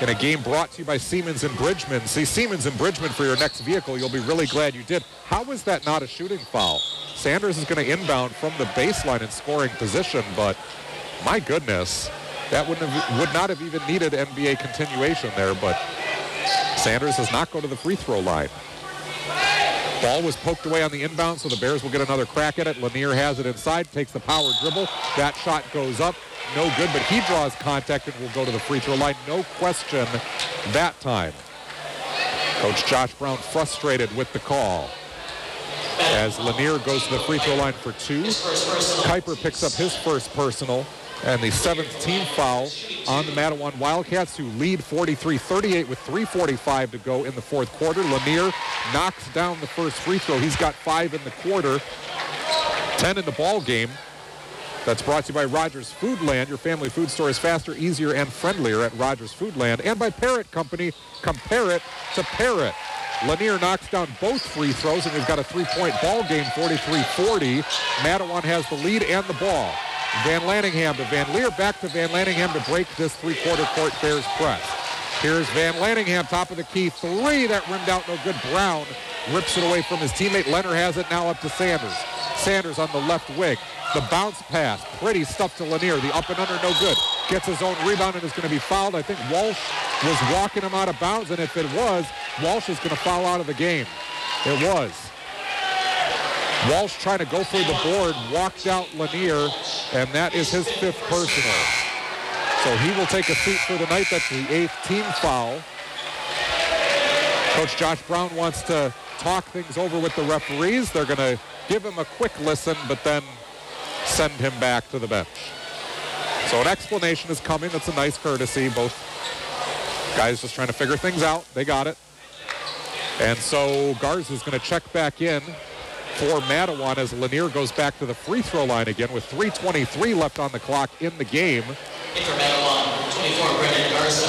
in a game brought to you by Siemens and Bridgman. See Siemens and Bridgman for your next vehicle. You'll be really glad you did. How was that not a shooting foul? Sanders is going to inbound from the baseline in scoring position, but my goodness, that wouldn't have, would not have even needed NBA continuation there, but Sanders does not go to the free throw line. Ball was poked away on the inbound, so the Bears will get another crack at it. Lanier has it inside, takes the power dribble. That shot goes up. No good, but he draws contact and will go to the free throw line. No question that time. Coach Josh Brown frustrated with the call. As Lanier goes to the free throw line for two. Kuiper picks up his first personal and the seventh team foul on the Mattawan Wildcats who lead 43-38 with 3.45 to go in the fourth quarter. Lanier knocks down the first free throw. He's got five in the quarter, 10 in the ball game. That's brought to you by Rogers Foodland. Your family food store is faster, easier, and friendlier at Rogers Foodland. And by Parrott Company. Compare it to Parrott. Lanier knocks down both free throws, and they've got a three-point ball game, 43-40. Mattawan has the lead and the ball. Van Lanningham to Van Leer, back to Van Lanningham to break this three-quarter court Bears press. Here's Van Lanningham, top of the key, three that rimmed out, no good. Brown rips it away from his teammate. Leonard has it now up to Sanders. Sanders on the left wing. The bounce pass, pretty stuff to Lanier. The up and under, no good. Gets his own rebound and is going to be fouled. I think Walsh was walking him out of bounds, and if it was, Walsh is going to foul out of the game. It was. Walsh trying to go for the board, walked out Lanier, and that is his fifth personal. So he will take a seat for the night. That's the eighth team foul. Coach Josh Brown wants to talk things over with the referees. They're going to give him a quick listen, but then send him back to the bench. So an explanation is coming. That's a nice courtesy. Both guys just trying to figure things out. They got it. And so Garza is going to check back in for Mattawan as Lanier goes back to the free throw line again with 3.23 left on the clock in the game.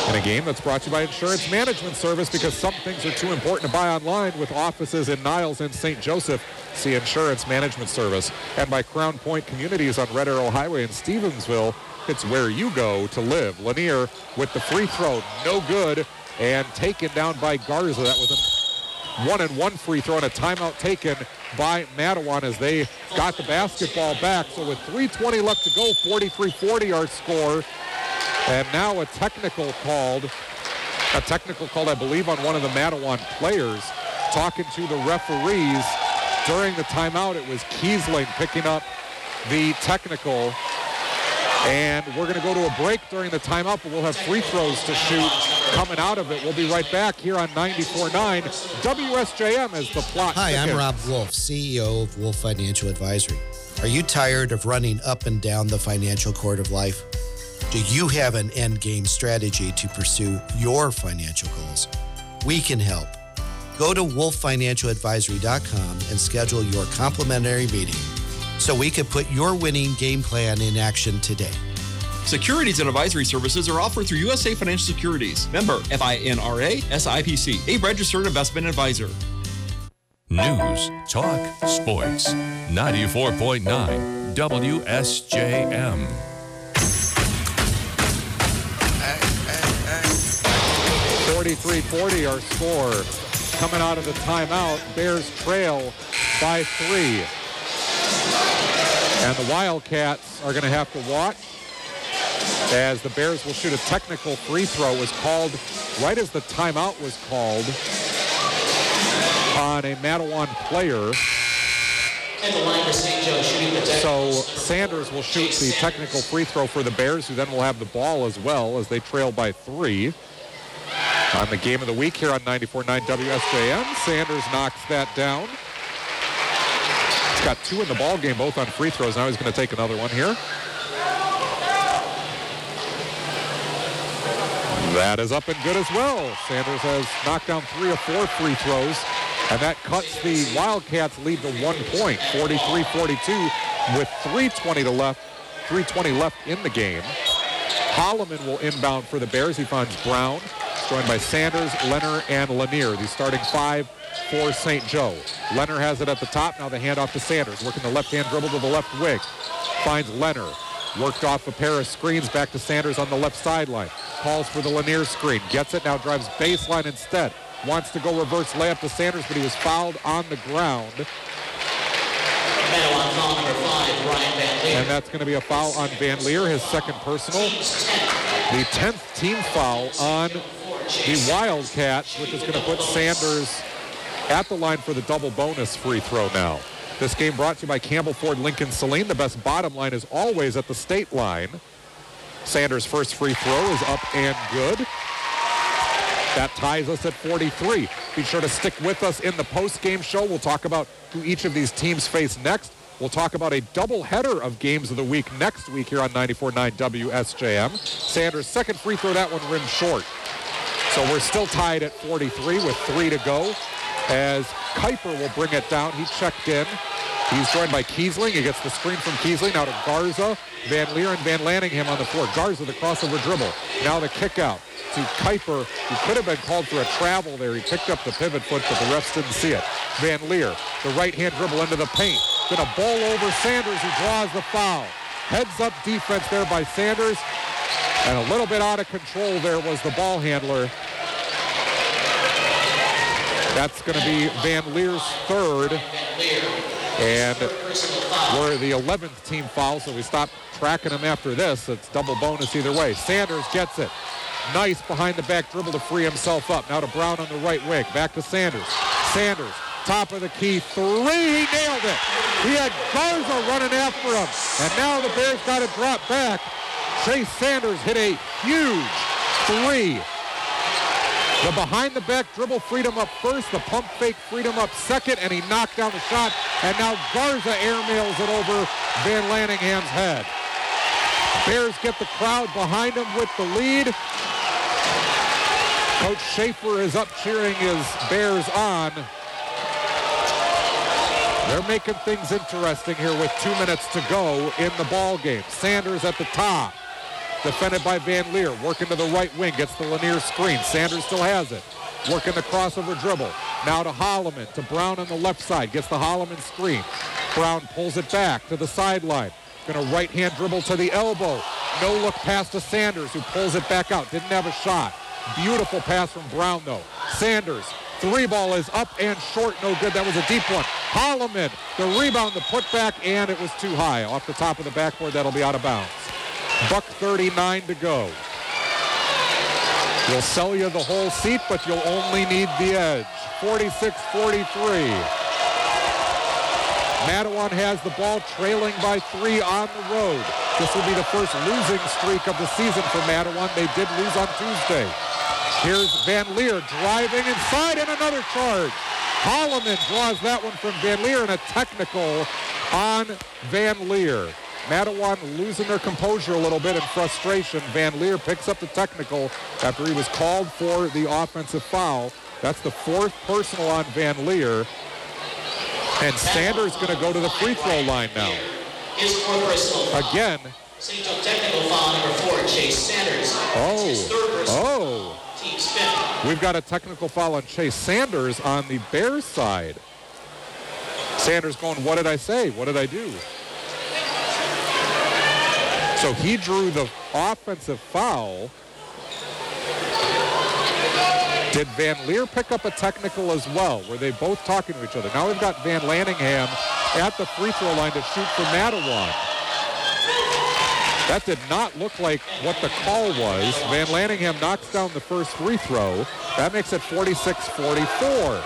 In a game that's brought to you by Insurance Management Service because some things are too important to buy online with offices in Niles and St. Joseph. See Insurance Management Service. And by Crown Point Communities on Red Arrow Highway in Stevensville. It's where you go to live. Lanier with the free throw, no good, and taken down by Garza. That was a one and one free throw and a timeout taken by Mattawan as they got the basketball back. So with 3.20 left to go, 43-40 our score. And now a technical called, a technical called, I believe, on one of the Mattawan players, talking to the referees during the timeout. It was Kiesling picking up the technical. And we're going to go to a break during the timeout, but we'll have free throws to shoot coming out of it. We'll be right back here on 94.9 WSJM as the plot Hi, I'm. Rob Wolf, CEO of Wolf Financial Advisory. Are you tired of running up and down the financial court of life? Do you have an end game strategy to pursue your financial goals? We can help. Go to wolffinancialadvisory.com and schedule your complimentary meeting so we could put your winning game plan in action today. Securities and advisory services are offered through USA Financial Securities. Member FINRA SIPC, a registered investment advisor. News, talk, sports. 94.9 WSJM. 43-40 our score. Coming out of the timeout, Bears trail by three. And the Wildcats are going to have to watch as the Bears will shoot a technical free throw. It was called right as the timeout was called on a Mattawan player. And the line for St. Joe shooting the So Sanders will shoot the technical free throw for the Bears, who then will have the ball as well as they trail by three. On the game of the week here on 94.9 WSJM, Sanders knocks that down. Got two in the ball game, both on free throws. Now he's going to take another one here. That is up and good as well. Sanders has knocked down three or four free throws, and that cuts the Wildcats lead to one point, 43-42, with 3.20 to left, 3.20 left in the game. Holloman will inbound for the Bears. He finds Brown, joined by Sanders, Leonard, and Lanier. The starting five for St. Joe. Leonard has it at the top. Now the handoff to Sanders, working the left-hand dribble to the left wing. Finds Leonard. Worked off a pair of screens back to Sanders on the left sideline. Calls for the Lanier screen. Gets it, now drives baseline instead. Wants to go reverse layup to Sanders, but he was fouled on the ground. And that's going to be a foul on Van Leer, his second personal. The 10th team foul on the Wildcats, which is going to put Sanders at the line for the double bonus free throw now. This game brought to you by Campbell Ford Lincoln Saline. The best bottom line is always at the state line. Sanders' first free throw is up and good. That ties us at 43. Be sure to stick with us in the post-game show. We'll talk about who each of these teams face next. We'll talk about a doubleheader of games of the week next week here on 94.9 WSJM. Sanders' second free throw, that one rimmed short. So we're still tied at 43 with three to go as Kuiper will bring it down. He checked in. He's joined by Kiesling. He gets the screen from Kiesling. Now to Garza, Van Leer, and Van Lanningham on the floor. Garza, the crossover dribble. Now the kick out to Kuiper, who could have been called for a travel there. He picked up the pivot foot, but the refs didn't see it. Van Leer, the right-hand dribble into the paint. Gonna ball over Sanders, who draws the foul. Heads up defense there by Sanders. And a little bit out of control there was the ball handler. That's going to be Van Leer's third. And we're the 11th team foul, so we stop tracking them after this. It's double bonus either way. Sanders gets it. Nice behind the back dribble to free himself up. Now to Brown on the right wing. Back to Sanders. Sanders, top of the key, three. He nailed it. He had Garza running after him. And now the Bears got to drop back. Chase Sanders hit a huge three. The behind the back dribble freedom up first. The pump fake freedom up second, and he knocked down the shot. And now Garza airmails it over Van Lanningham's head. Bears get the crowd behind him with the lead. Coach Schaefer is up cheering his Bears on. They're making things interesting here with two minutes to go in the ball game. Sanders at the top. Defended by Van Leer. Working to the right wing. Gets the Lanier screen. Sanders still has it. Working the crossover dribble. Now to Holloman. To Brown on the left side. Gets the Holloman screen. Brown pulls it back to the sideline. Going to right hand dribble to the elbow. No look pass to Sanders who pulls it back out. Didn't have a shot. Beautiful pass from Brown though. Sanders. Three ball is up and short. No good. That was a deep one. Holloman. The rebound, the putback, and it was too high. Off the top of the backboard. That'll be out of bounds. Buck 39 to go. We'll sell you the whole seat, but you'll only need the edge. 46-43. Mattawan has the ball trailing by three on the road. This will be the first losing streak of the season for Mattawan. They did lose on Tuesday. Here's Van Leer driving inside and another charge. Holloman draws that one from Van Leer and a technical on Van Leer. Mattawan losing their composure a little bit in frustration. Van Leer picks up the technical after he was called for the offensive foul. That's the fourth personal on Van Leer. And Sanders going to go to the free throw line now. His fourth personal Again. Technical foul number four, Chase Sanders. Oh. Oh. We've got a technical foul on Chase Sanders on the Bears side. Sanders going, what did I say? What did I do? So he drew the offensive foul. Did Van Leer pick up a technical as well? Were they both talking to each other? Now we've got Van Lanningham at the free throw line to shoot for Mattawan. That did not look like what the call was. Van Lanningham knocks down the first free throw. That makes it 46-44.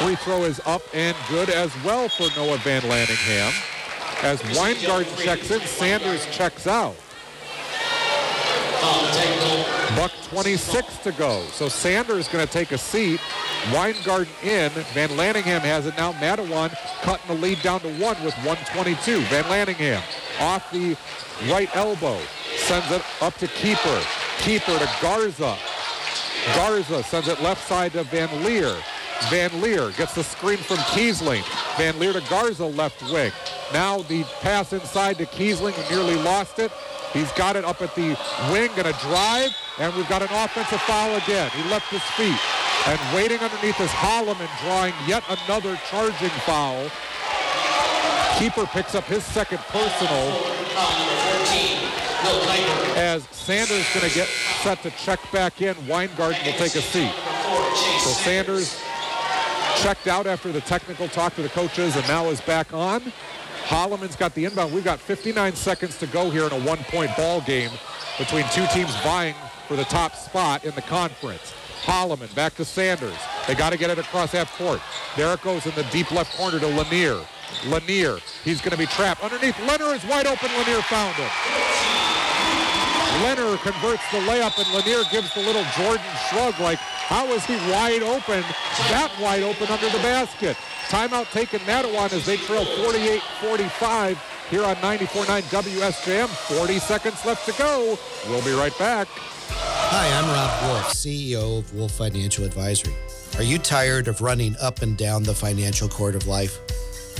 Free throw is up and good as well for Noah Van Lanningham. As Weingarten checks in, Sanders checks out. Buck 26 to go. So Sanders going to take a seat. Weingarten in. Van Lanningham has it now. Mattawan cutting the lead down to one with 122. Van Lanningham off the right elbow. Sends it up to Kuiper. Kuiper to Garza. Garza sends it left side to Van Leer. Van Leer gets the screen from Kiesling. Van Leer to Garza left wing. Now the pass inside to Kiesling nearly lost it. He's got it up at the wing, to drive, and we've got an offensive foul again. He left his feet. And waiting underneath is Holloman drawing yet another charging foul. Kuiper picks up his second personal as Sanders going to get set to check back in. Weingarten will take a seat. So Sanders checked out after the technical talk to the coaches and now is back on. Holloman's got the inbound. We've got 59 seconds to go here in a one-point ball game between two teams vying for the top spot in the conference. Holloman back to Sanders. They got to get it across half court. There it goes in the deep left corner to Lanier. Lanier, he's going to be trapped. Underneath, Leonard is wide open. Lanier found him. Leonard converts the layup, and Lanier gives the little Jordan shrug like, how is he wide open, that wide open under the basket? Timeout taken Mattawan as they trail 48-45 here on 94.9 WSJM. 40 seconds left to go. We'll be right back. Hi, I'm Rob Wolf, CEO of Wolf Financial Advisory. Are you tired of running up and down the financial court of life?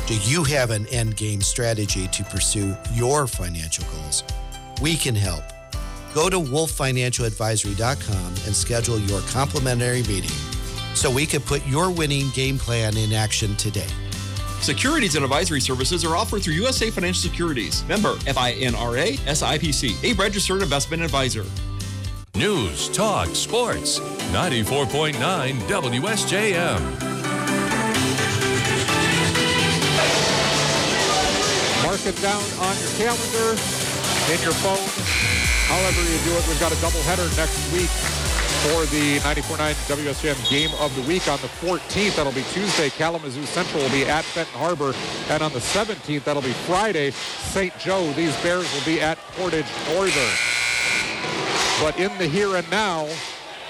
Do you have an end game strategy to pursue your financial goals? We can help. Go to wolffinancialadvisory.com and schedule your complimentary meeting so we can put your winning game plan in action today. Securities and advisory services are offered through USA Financial Securities. Member FINRA SIPC, a registered investment advisor. News, talk, sports. 94.9 WSJM. Mark it down on your calendar, in your phone, however you do it. We've got a doubleheader next week for the 94.9 WSJM Game of the Week on the 14th. That'll be Tuesday. Kalamazoo Central will be at Benton Harbor. And on the 17th, that'll be Friday, St. Joe. These Bears will be at Portage Northern. But in the here and now,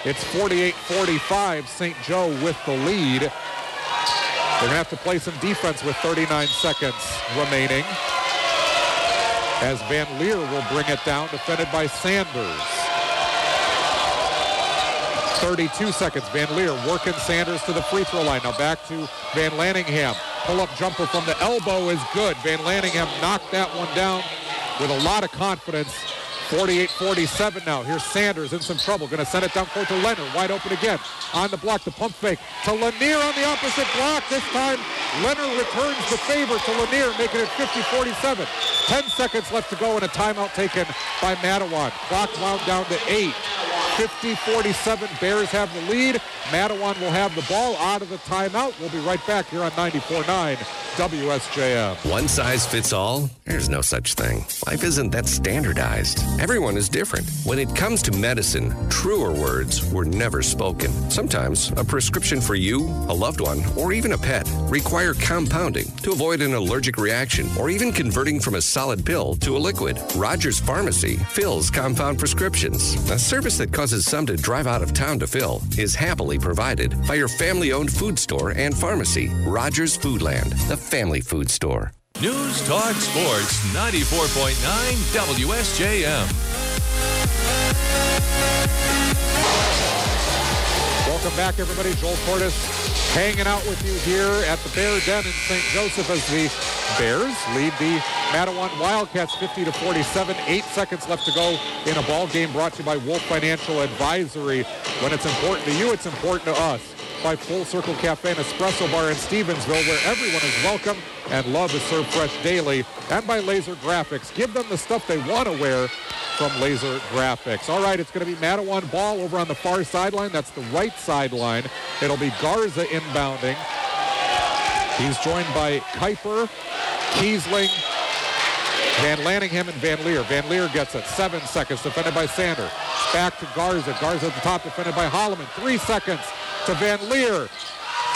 it's 48-45, St. Joe with the lead. They're going to have to play some defense with 39 seconds remaining. As Van Leer will bring it down, defended by Sanders. 32 seconds. Van Leer working Sanders to the free throw line. Now back to Van Lanningham. Pull-up jumper from the elbow is good. Van Lanningham knocked that one down with a lot of confidence. 48-47 now. Here's Sanders in some trouble. Going to send it down court to Leonard. Wide open again. On the block, the pump fake to Lanier on the opposite block. This time, Leonard returns the favor to Lanier, making it 50-47. 10 seconds left to go and a timeout taken by Mattawan. Clock wound down to eight. 50-47. Bears have the lead. Mattawan will have the ball out of the timeout. We'll be right back here on 94.9 WSJM. One size fits all? There's no such thing. Life isn't that standardized. Everyone is different. When it comes to medicine, truer words were never spoken. Sometimes a prescription for you, a loved one, or even a pet require compounding to avoid an allergic reaction or even converting from a solid pill to a liquid. Rogers Pharmacy fills compound prescriptions. A service that causes some to drive out of town to fill is happily provided by your family owned food store and pharmacy, Rogers Foodland, the family food store. News, talk, sports. 94.9 WSJM. Welcome back, everybody. Joel Cordes hanging out with you here at the Bear Den in St. Joseph as the Bears lead the Mattawan Wildcats 50 to 47. Eight seconds left to go in a ball game brought to you by Wolf Financial Advisory. When it's important to you, it's important to us. By Full Circle Cafe and Espresso Bar in Stevensville, where everyone is welcome and love is served fresh daily. And by Lazer Graphics. Give them the stuff they want to wear from Lazer Graphics. All right, it's going to be Mattawan ball over on the far sideline. That's the right sideline. It'll be Garza inbounding. He's joined by Kuiper, Kiesling, Van Lanningham, and Van Leer. Van Leer gets it. Seven seconds, defended by Sander. Back to Garza. Garza at the top, defended by Holloman. Three seconds to Van Leer.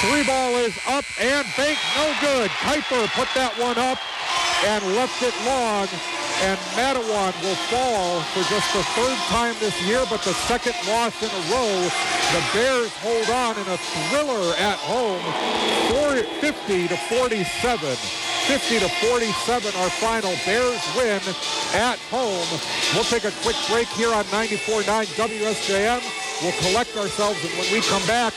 Three ball is up and bank, No good. Kuiper put that one up and left it long. And Mattawan will fall for just the third time this year, but the second loss in a row. The Bears hold on in a thriller at home, 50 to 47. 50 to 47, our final. Bears win at home. We'll take a quick break here on 94.9 WSJM. We'll collect ourselves, and when we come back,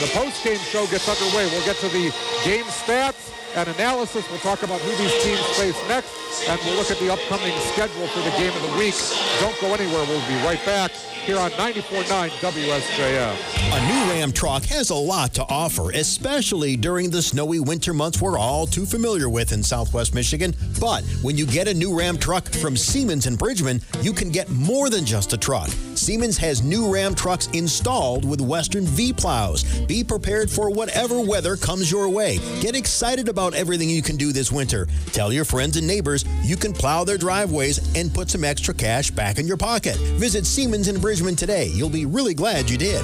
the post-game show gets underway. We'll get to the game stats and analysis. We'll talk about who these teams face next, and we'll look at the upcoming schedule for the game of the week. Don't go anywhere. We'll be right back here on 94.9 WSJM. A new Ram truck has a lot to offer, especially during the snowy winter months we're all too familiar with in southwest Michigan. But when you get a new Ram truck from Siemens and Bridgman, you can get more than just a truck. Siemens has new Ram trucks installed with Western V plows. Be prepared for whatever weather comes your way. Get excited about everything you can do this winter. Tell your friends and neighbors you can plow their driveways and put some extra cash back in your pocket. Visit Siemens in Bridgman today. You'll be really glad you did.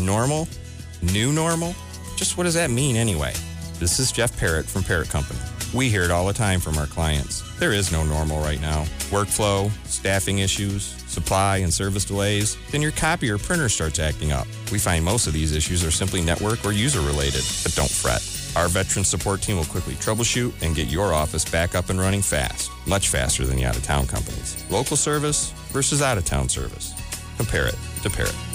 Normal? New normal? Just what does that mean anyway? This is Jeff Parrott from Parrott Company. We hear it all the time from our clients. There is no normal right now. Workflow, staffing issues, supply and service delays, then your copier printer starts acting up. We find most of these issues are simply network or user related, but don't fret. Our veteran support team will quickly troubleshoot and get your office back up and running fast, much faster than the out of town companies. Local service versus out of town service. Compare it to Parrott.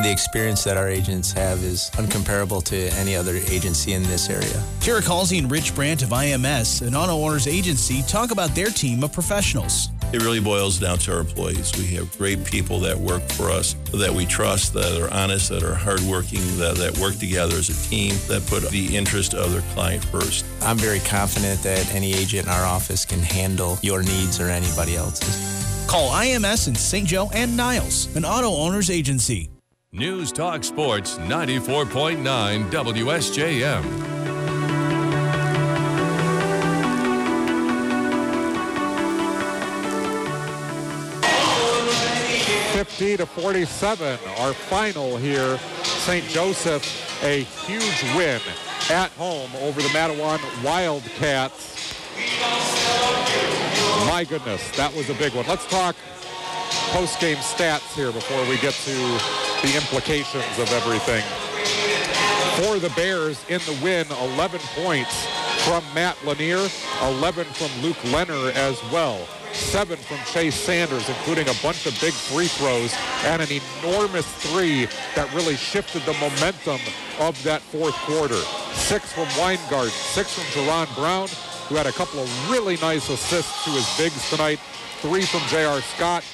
The experience that our agents have is uncomparable to any other agency in this area. Jared Halsey and Rich Brandt of IMS, an auto owners agency, talk about their team of professionals. It really boils down to our employees. We have great people that work for us, that we trust, that are honest, that are hardworking, that, that work together as a team, that put the interest of their client first. I'm very confident that any agent in our office can handle your needs or anybody else's. Call IMS in St. Joe and Niles, an auto owners agency. News Talk Sports 94.9 WSJM. 50 to 47. Our final here, St. Joseph, a huge win at home over the Mattawan Wildcats. My goodness, that was a big one. Let's talk post-game stats here before we get to the implications of everything. For the Bears in the win, 11 points from Matt Lanier, 11 from Luke Leonard as well seven from Chase Sanders, including a bunch of big free throws and an enormous three that really shifted the momentum of that fourth quarter. Six from Weingart, six from Jerron Brown, who had a couple of really nice assists to his bigs tonight. Three from J.R. Scott,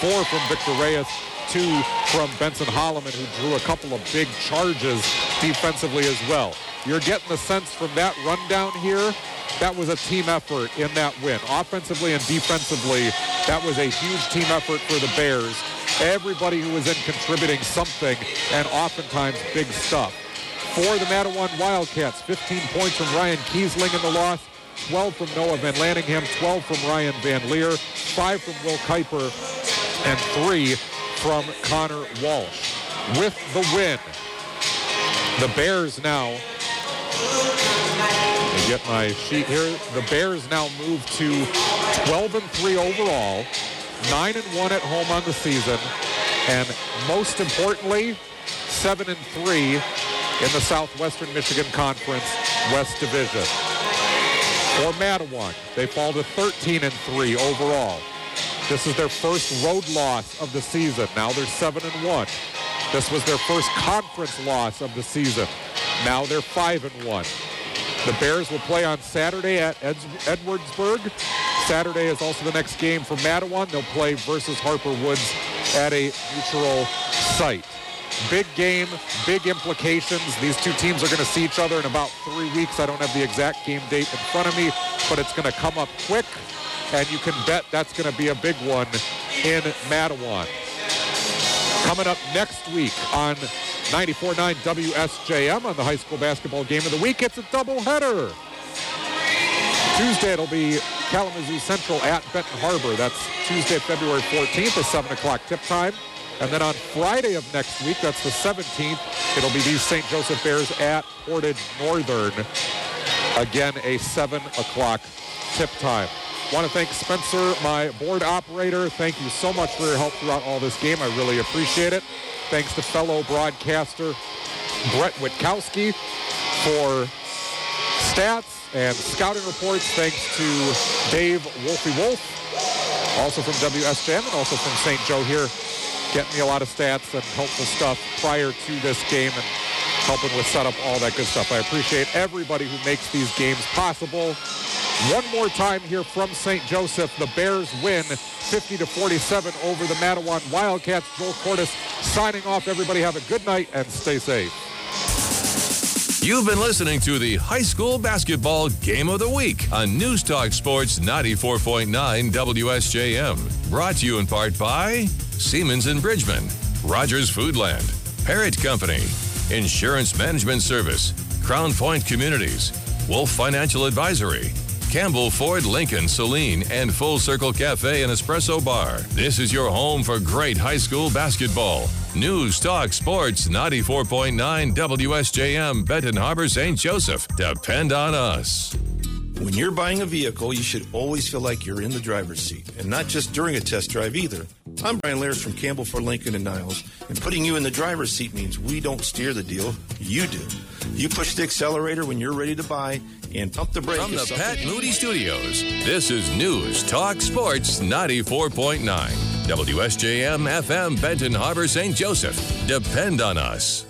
four from Victor Reyes, two from Benson Holloman, who drew a couple of big charges defensively as well. You're getting the sense from that rundown here that was a team effort in that win. Offensively and defensively, that was a huge team effort for the Bears. Everybody who was in contributing something and oftentimes big stuff. For the Mattawan Wildcats, 15 points from Ryan Kiesling in the loss, 12 from Noah Van Lanningham, 12 from Ryan Van Leer, 5 from Will Kuiper, and 3 from Connor Walsh. With the win, the Bears now get my sheet here. The Bears now move to 12 and 3 overall, 9 and 1 at home on the season, and most importantly, 7 and 3 in the Southwestern Michigan Conference West Division. For Mattawan, they fall to 13 and 3 overall. This is their first road loss of the season. Now they're 7 and 1. This was their first conference loss of the season. Now they're 5 and 1. The Bears will play on Saturday at Ed- Edwardsburg. Saturday is also the next game for Mattawan. They'll play versus Harper Woods at a neutral site. Big game, big implications. These two teams are going to see each other in about three weeks. I don't have the exact game date in front of me, but it's going to come up quick, and you can bet that's going to be a big one in Mattawan. Coming up next week on 94.9 WSJM on the high school basketball game of the week. It's a doubleheader. Tuesday it'll be Kalamazoo Central at Benton Harbor. That's Tuesday, February 14th, a 7 o'clock tip time. And then on Friday of next week, that's the 17th, it'll be these St. Joseph Bears at Portage Northern. Again, a 7 o'clock tip time. Want to thank Spencer, my board operator. Thank you so much for your help throughout all this game. I really appreciate it. Thanks to fellow broadcaster Brett Witkowski for stats and scouting reports. Thanks to Dave Wolfie Wolf, also from WSJM and also from St. Joe here, getting me a lot of stats and helpful stuff prior to this game and helping with setup, all that good stuff. I appreciate everybody who makes these games possible. One more time here from St. Joseph. The Bears win 50 to 47 over the Mattawan Wildcats. Joel Cordes signing off. Everybody have a good night and stay safe. You've been listening to the High School Basketball Game of the Week on News Talk Sports 94.9 WSJM. Brought to you in part by Siemens and Bridgman, Rogers Foodland, Parrott Company, Insurance Management Service, Crown Point Communities, Wolf Financial Advisory, Campbell Ford Lincoln Saline and Full Circle Cafe and Espresso Bar. This is your home for great high school basketball. News Talk Sports 94.9 WSJM Benton Harbor St. Joseph. Depend on us. When you're buying a vehicle, you should always feel like you're in the driver's seat, and not just during a test drive either. I'm Brian Lairs from Campbell Ford Lincoln and Niles, and putting you in the driver's seat means we don't steer the deal, you do. You push the accelerator when you're ready to buy, and pump the brake. From the Pat Moody Studios, this is News Talk Sports 94.9. WSJM FM Benton Harbor St. Joseph. Depend on us.